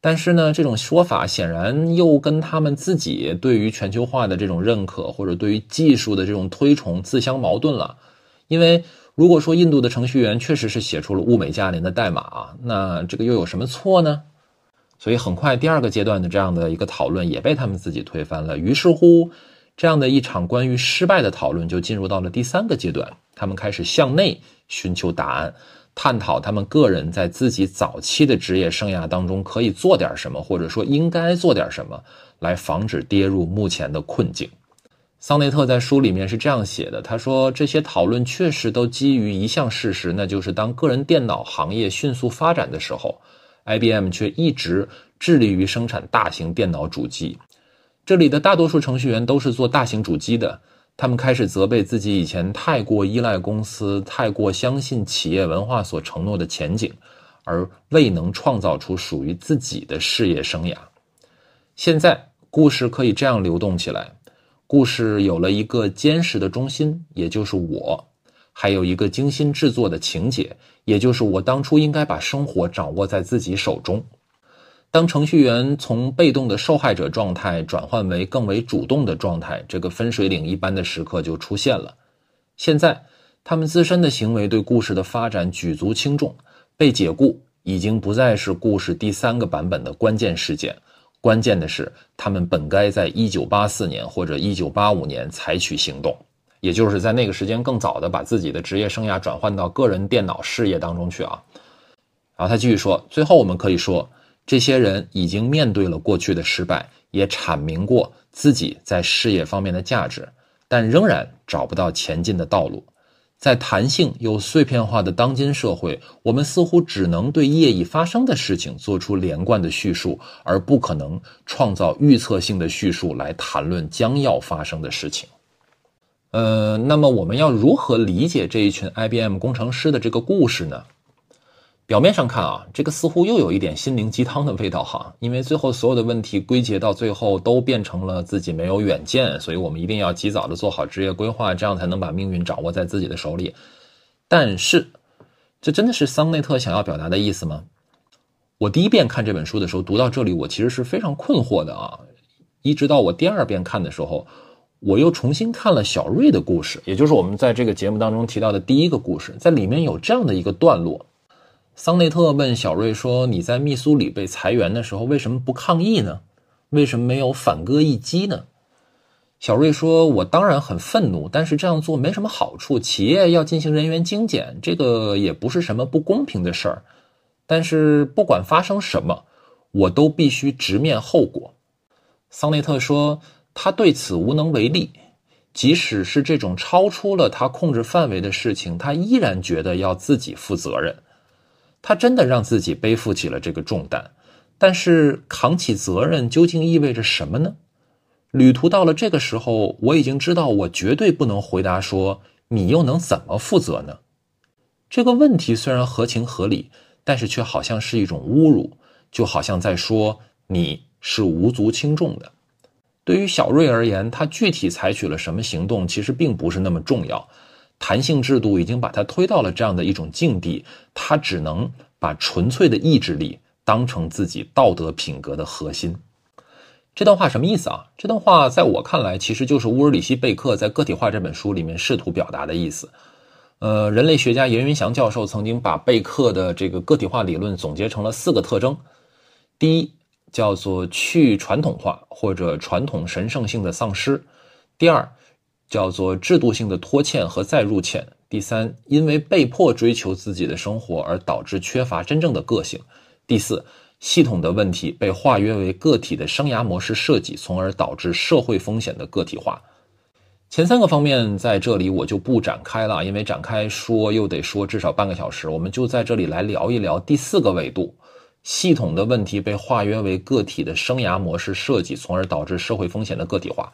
但是呢，这种说法显然又跟他们自己对于全球化的这种认可，或者对于技术的这种推崇自相矛盾了。因为如果说印度的程序员确实是写出了物美价廉的代码，那这个又有什么错呢？所以很快，第二个阶段的这样的一个讨论也被他们自己推翻了。于是乎。这样的一场关于失败的讨论就进入到了第三个阶段，他们开始向内寻求答案，探讨他们个人在自己早期的职业生涯当中可以做点什么，或者说应该做点什么，来防止跌入目前的困境。桑内特在书里面是这样写的，他说这些讨论确实都基于一项事实，那就是当个人电脑行业迅速发展的时候，IBM 却一直致力于生产大型电脑主机。这里的大多数程序员都是做大型主机的，他们开始责备自己以前太过依赖公司，太过相信企业文化所承诺的前景，而未能创造出属于自己的事业生涯。现在，故事可以这样流动起来：故事有了一个坚实的中心，也就是我；还有一个精心制作的情节，也就是我当初应该把生活掌握在自己手中。当程序员从被动的受害者状态转换为更为主动的状态，这个分水岭一般的时刻就出现了。现在，他们自身的行为对故事的发展举足轻重。被解雇已经不再是故事第三个版本的关键事件，关键的是他们本该在1984年或者1985年采取行动，也就是在那个时间更早的把自己的职业生涯转换到个人电脑事业当中去啊。然后他继续说，最后我们可以说。这些人已经面对了过去的失败，也阐明过自己在事业方面的价值，但仍然找不到前进的道路。在弹性又碎片化的当今社会，我们似乎只能对业已发生的事情做出连贯的叙述，而不可能创造预测性的叙述来谈论将要发生的事情。呃，那么我们要如何理解这一群 IBM 工程师的这个故事呢？表面上看啊，这个似乎又有一点心灵鸡汤的味道哈，因为最后所有的问题归结到最后都变成了自己没有远见，所以我们一定要及早的做好职业规划，这样才能把命运掌握在自己的手里。但是，这真的是桑内特想要表达的意思吗？我第一遍看这本书的时候，读到这里，我其实是非常困惑的啊。一直到我第二遍看的时候，我又重新看了小瑞的故事，也就是我们在这个节目当中提到的第一个故事，在里面有这样的一个段落。桑内特问小瑞说：“你在密苏里被裁员的时候，为什么不抗议呢？为什么没有反戈一击呢？”小瑞说：“我当然很愤怒，但是这样做没什么好处。企业要进行人员精简，这个也不是什么不公平的事儿。但是不管发生什么，我都必须直面后果。”桑内特说：“他对此无能为力，即使是这种超出了他控制范围的事情，他依然觉得要自己负责任。”他真的让自己背负起了这个重担，但是扛起责任究竟意味着什么呢？旅途到了这个时候，我已经知道，我绝对不能回答说你又能怎么负责呢？这个问题虽然合情合理，但是却好像是一种侮辱，就好像在说你是无足轻重的。对于小瑞而言，他具体采取了什么行动，其实并不是那么重要。弹性制度已经把他推到了这样的一种境地，他只能把纯粹的意志力当成自己道德品格的核心。这段话什么意思啊？这段话在我看来，其实就是乌尔里希·贝克在《个体化》这本书里面试图表达的意思。呃，人类学家严云祥教授曾经把贝克的这个个体化理论总结成了四个特征：第一，叫做去传统化或者传统神圣性的丧失；第二，叫做制度性的拖欠和再入欠。第三，因为被迫追求自己的生活而导致缺乏真正的个性。第四，系统的问题被化约为个体的生涯模式设计，从而导致社会风险的个体化。前三个方面在这里我就不展开了，因为展开说又得说至少半个小时。我们就在这里来聊一聊第四个维度：系统的问题被化约为个体的生涯模式设计，从而导致社会风险的个体化。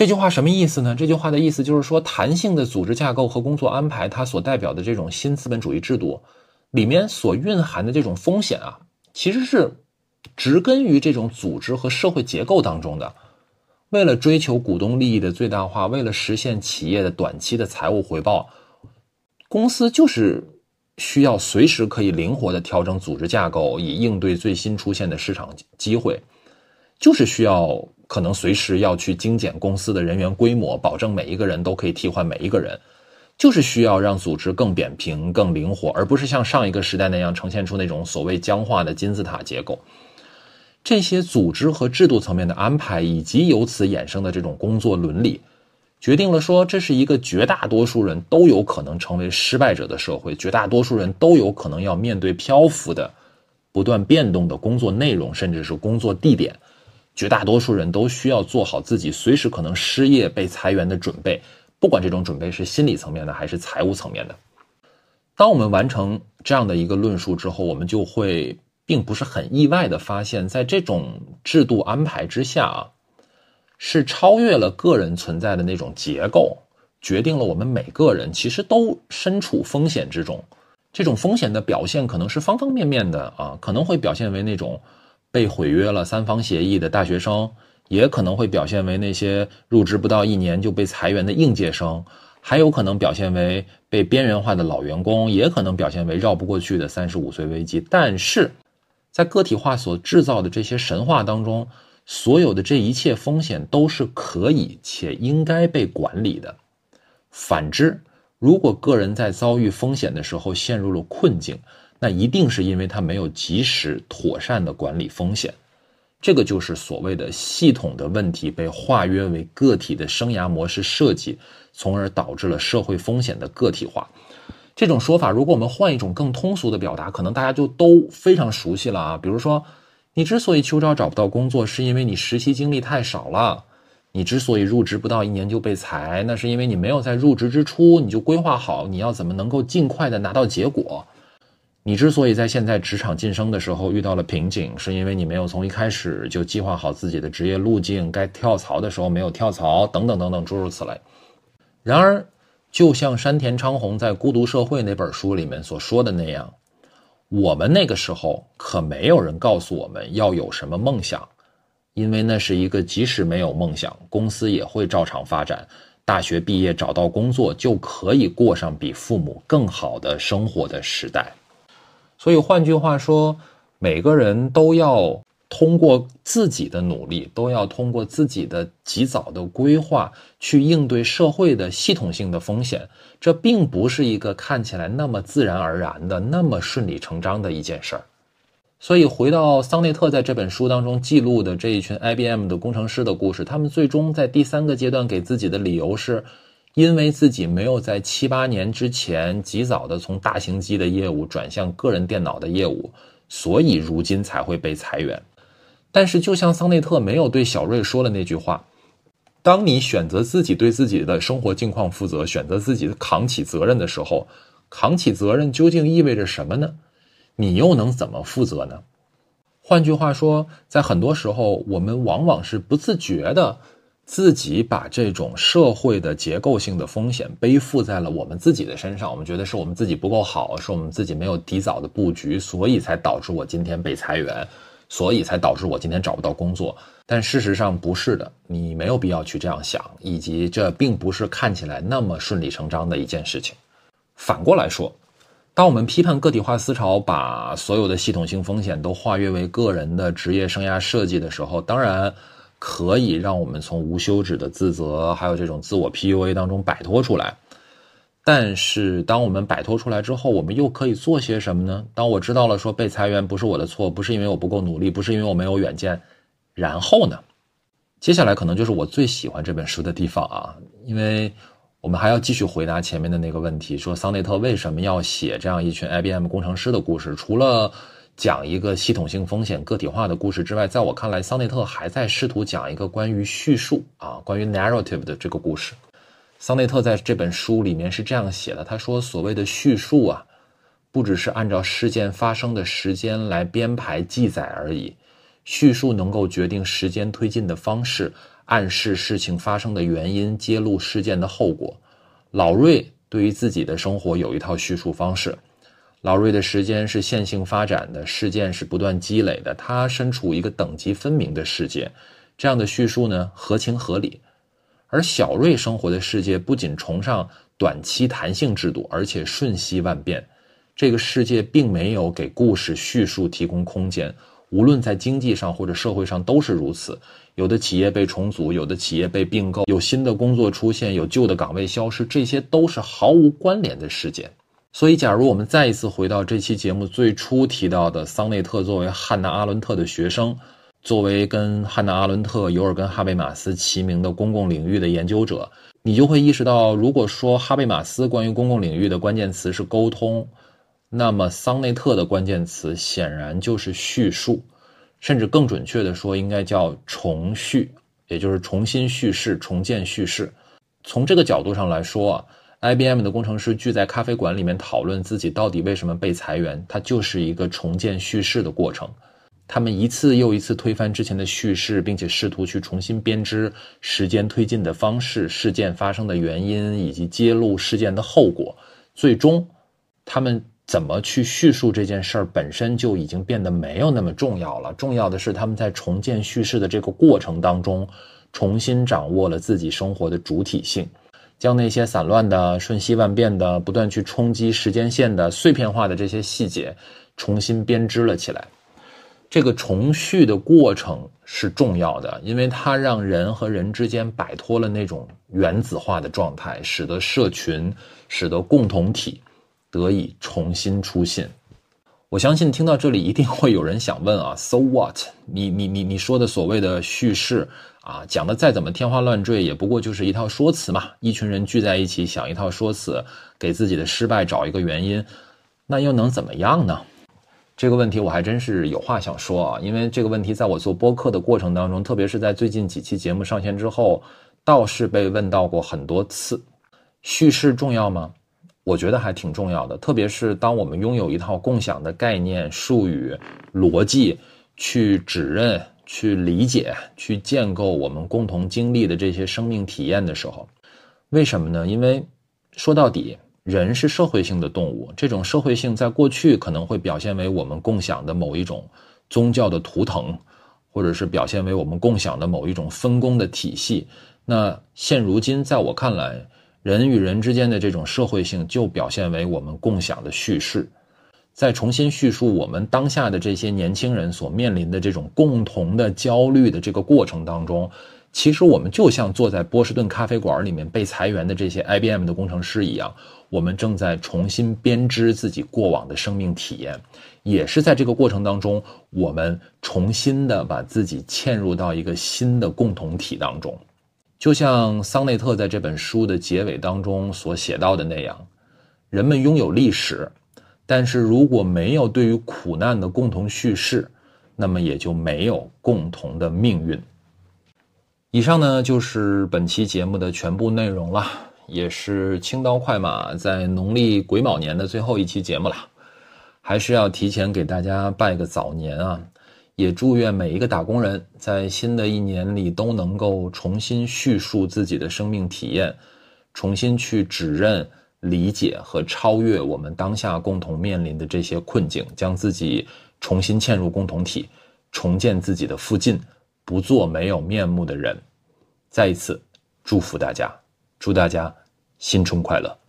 这句话什么意思呢？这句话的意思就是说，弹性的组织架构和工作安排，它所代表的这种新资本主义制度，里面所蕴含的这种风险啊，其实是植根于这种组织和社会结构当中的。为了追求股东利益的最大化，为了实现企业的短期的财务回报，公司就是需要随时可以灵活的调整组织架构，以应对最新出现的市场机会，就是需要可能随时要去精简公司的人员规模，保证每一个人都可以替换每一个人。就是需要让组织更扁平、更灵活，而不是像上一个时代那样呈现出那种所谓僵化的金字塔结构。这些组织和制度层面的安排，以及由此衍生的这种工作伦理，决定了说这是一个绝大多数人都有可能成为失败者的社会，绝大多数人都有可能要面对漂浮的、不断变动的工作内容，甚至是工作地点，绝大多数人都需要做好自己随时可能失业、被裁员的准备。不管这种准备是心理层面的还是财务层面的，当我们完成这样的一个论述之后，我们就会并不是很意外的发现，在这种制度安排之下啊，是超越了个人存在的那种结构，决定了我们每个人其实都身处风险之中。这种风险的表现可能是方方面面的啊，可能会表现为那种被毁约了三方协议的大学生。也可能会表现为那些入职不到一年就被裁员的应届生，还有可能表现为被边缘化的老员工，也可能表现为绕不过去的三十五岁危机。但是，在个体化所制造的这些神话当中，所有的这一切风险都是可以且应该被管理的。反之，如果个人在遭遇风险的时候陷入了困境，那一定是因为他没有及时妥善的管理风险。这个就是所谓的系统的问题被化约为个体的生涯模式设计，从而导致了社会风险的个体化。这种说法，如果我们换一种更通俗的表达，可能大家就都非常熟悉了啊。比如说，你之所以秋招找不到工作，是因为你实习经历太少了；你之所以入职不到一年就被裁，那是因为你没有在入职之初你就规划好你要怎么能够尽快的拿到结果。你之所以在现在职场晋升的时候遇到了瓶颈，是因为你没有从一开始就计划好自己的职业路径，该跳槽的时候没有跳槽，等等等等，诸如此类。然而，就像山田昌宏在《孤独社会》那本书里面所说的那样，我们那个时候可没有人告诉我们要有什么梦想，因为那是一个即使没有梦想，公司也会照常发展，大学毕业找到工作就可以过上比父母更好的生活的时代。所以换句话说，每个人都要通过自己的努力，都要通过自己的及早的规划去应对社会的系统性的风险。这并不是一个看起来那么自然而然的、那么顺理成章的一件事儿。所以，回到桑内特在这本书当中记录的这一群 IBM 的工程师的故事，他们最终在第三个阶段给自己的理由是。因为自己没有在七八年之前及早的从大型机的业务转向个人电脑的业务，所以如今才会被裁员。但是，就像桑内特没有对小瑞说的那句话：“当你选择自己对自己的生活境况负责，选择自己扛起责任的时候，扛起责任究竟意味着什么呢？你又能怎么负责呢？”换句话说，在很多时候，我们往往是不自觉的。自己把这种社会的结构性的风险背负在了我们自己的身上，我们觉得是我们自己不够好，是我们自己没有提早的布局，所以才导致我今天被裁员，所以才导致我今天找不到工作。但事实上不是的，你没有必要去这样想，以及这并不是看起来那么顺理成章的一件事情。反过来说，当我们批判个体化思潮把所有的系统性风险都化约为个人的职业生涯设计的时候，当然。可以让我们从无休止的自责，还有这种自我 PUA 当中摆脱出来。但是，当我们摆脱出来之后，我们又可以做些什么呢？当我知道了说被裁员不是我的错，不是因为我不够努力，不是因为我没有远见，然后呢？接下来可能就是我最喜欢这本书的地方啊，因为我们还要继续回答前面的那个问题：说桑内特为什么要写这样一群 IBM 工程师的故事？除了讲一个系统性风险个体化的故事之外，在我看来，桑内特还在试图讲一个关于叙述啊，关于 narrative 的这个故事。桑内特在这本书里面是这样写的：他说，所谓的叙述啊，不只是按照事件发生的时间来编排记载而已，叙述能够决定时间推进的方式，暗示事情发生的原因，揭露事件的后果。老瑞对于自己的生活有一套叙述方式。老瑞的时间是线性发展的，事件是不断积累的，他身处一个等级分明的世界，这样的叙述呢合情合理。而小瑞生活的世界不仅崇尚短期弹性制度，而且瞬息万变。这个世界并没有给故事叙述提供空间，无论在经济上或者社会上都是如此。有的企业被重组，有的企业被并购，有新的工作出现，有旧的岗位消失，这些都是毫无关联的事件。所以，假如我们再一次回到这期节目最初提到的桑内特作为汉娜·阿伦特的学生，作为跟汉娜·阿伦特、尤尔根·哈贝马斯齐名的公共领域的研究者，你就会意识到，如果说哈贝马斯关于公共领域的关键词是沟通。那么，桑内特的关键词显然就是叙述，甚至更准确的说，应该叫重叙，也就是重新叙事、重建叙事。从这个角度上来说啊，IBM 的工程师聚在咖啡馆里面讨论自己到底为什么被裁员，它就是一个重建叙事的过程。他们一次又一次推翻之前的叙事，并且试图去重新编织时间推进的方式、事件发生的原因以及揭露事件的后果。最终，他们。怎么去叙述这件事儿本身就已经变得没有那么重要了。重要的是他们在重建叙事的这个过程当中，重新掌握了自己生活的主体性，将那些散乱的、瞬息万变的、不断去冲击时间线的碎片化的这些细节，重新编织了起来。这个重叙的过程是重要的，因为它让人和人之间摆脱了那种原子化的状态，使得社群，使得共同体。得以重新出现，我相信听到这里一定会有人想问啊，So what？你你你你说的所谓的叙事啊，讲的再怎么天花乱坠，也不过就是一套说辞嘛。一群人聚在一起想一套说辞，给自己的失败找一个原因，那又能怎么样呢？这个问题我还真是有话想说啊，因为这个问题在我做播客的过程当中，特别是在最近几期节目上线之后，倒是被问到过很多次。叙事重要吗？我觉得还挺重要的，特别是当我们拥有一套共享的概念、术语、逻辑，去指认、去理解、去建构我们共同经历的这些生命体验的时候，为什么呢？因为说到底，人是社会性的动物，这种社会性在过去可能会表现为我们共享的某一种宗教的图腾，或者是表现为我们共享的某一种分工的体系。那现如今，在我看来，人与人之间的这种社会性，就表现为我们共享的叙事，在重新叙述我们当下的这些年轻人所面临的这种共同的焦虑的这个过程当中，其实我们就像坐在波士顿咖啡馆里面被裁员的这些 IBM 的工程师一样，我们正在重新编织自己过往的生命体验，也是在这个过程当中，我们重新的把自己嵌入到一个新的共同体当中。就像桑内特在这本书的结尾当中所写到的那样，人们拥有历史，但是如果没有对于苦难的共同叙事，那么也就没有共同的命运。以上呢就是本期节目的全部内容了，也是青刀快马在农历癸卯年的最后一期节目了，还是要提前给大家拜个早年啊。也祝愿每一个打工人在新的一年里都能够重新叙述自己的生命体验，重新去指认、理解和超越我们当下共同面临的这些困境，将自己重新嵌入共同体，重建自己的附近，不做没有面目的人。再一次祝福大家，祝大家新春快乐。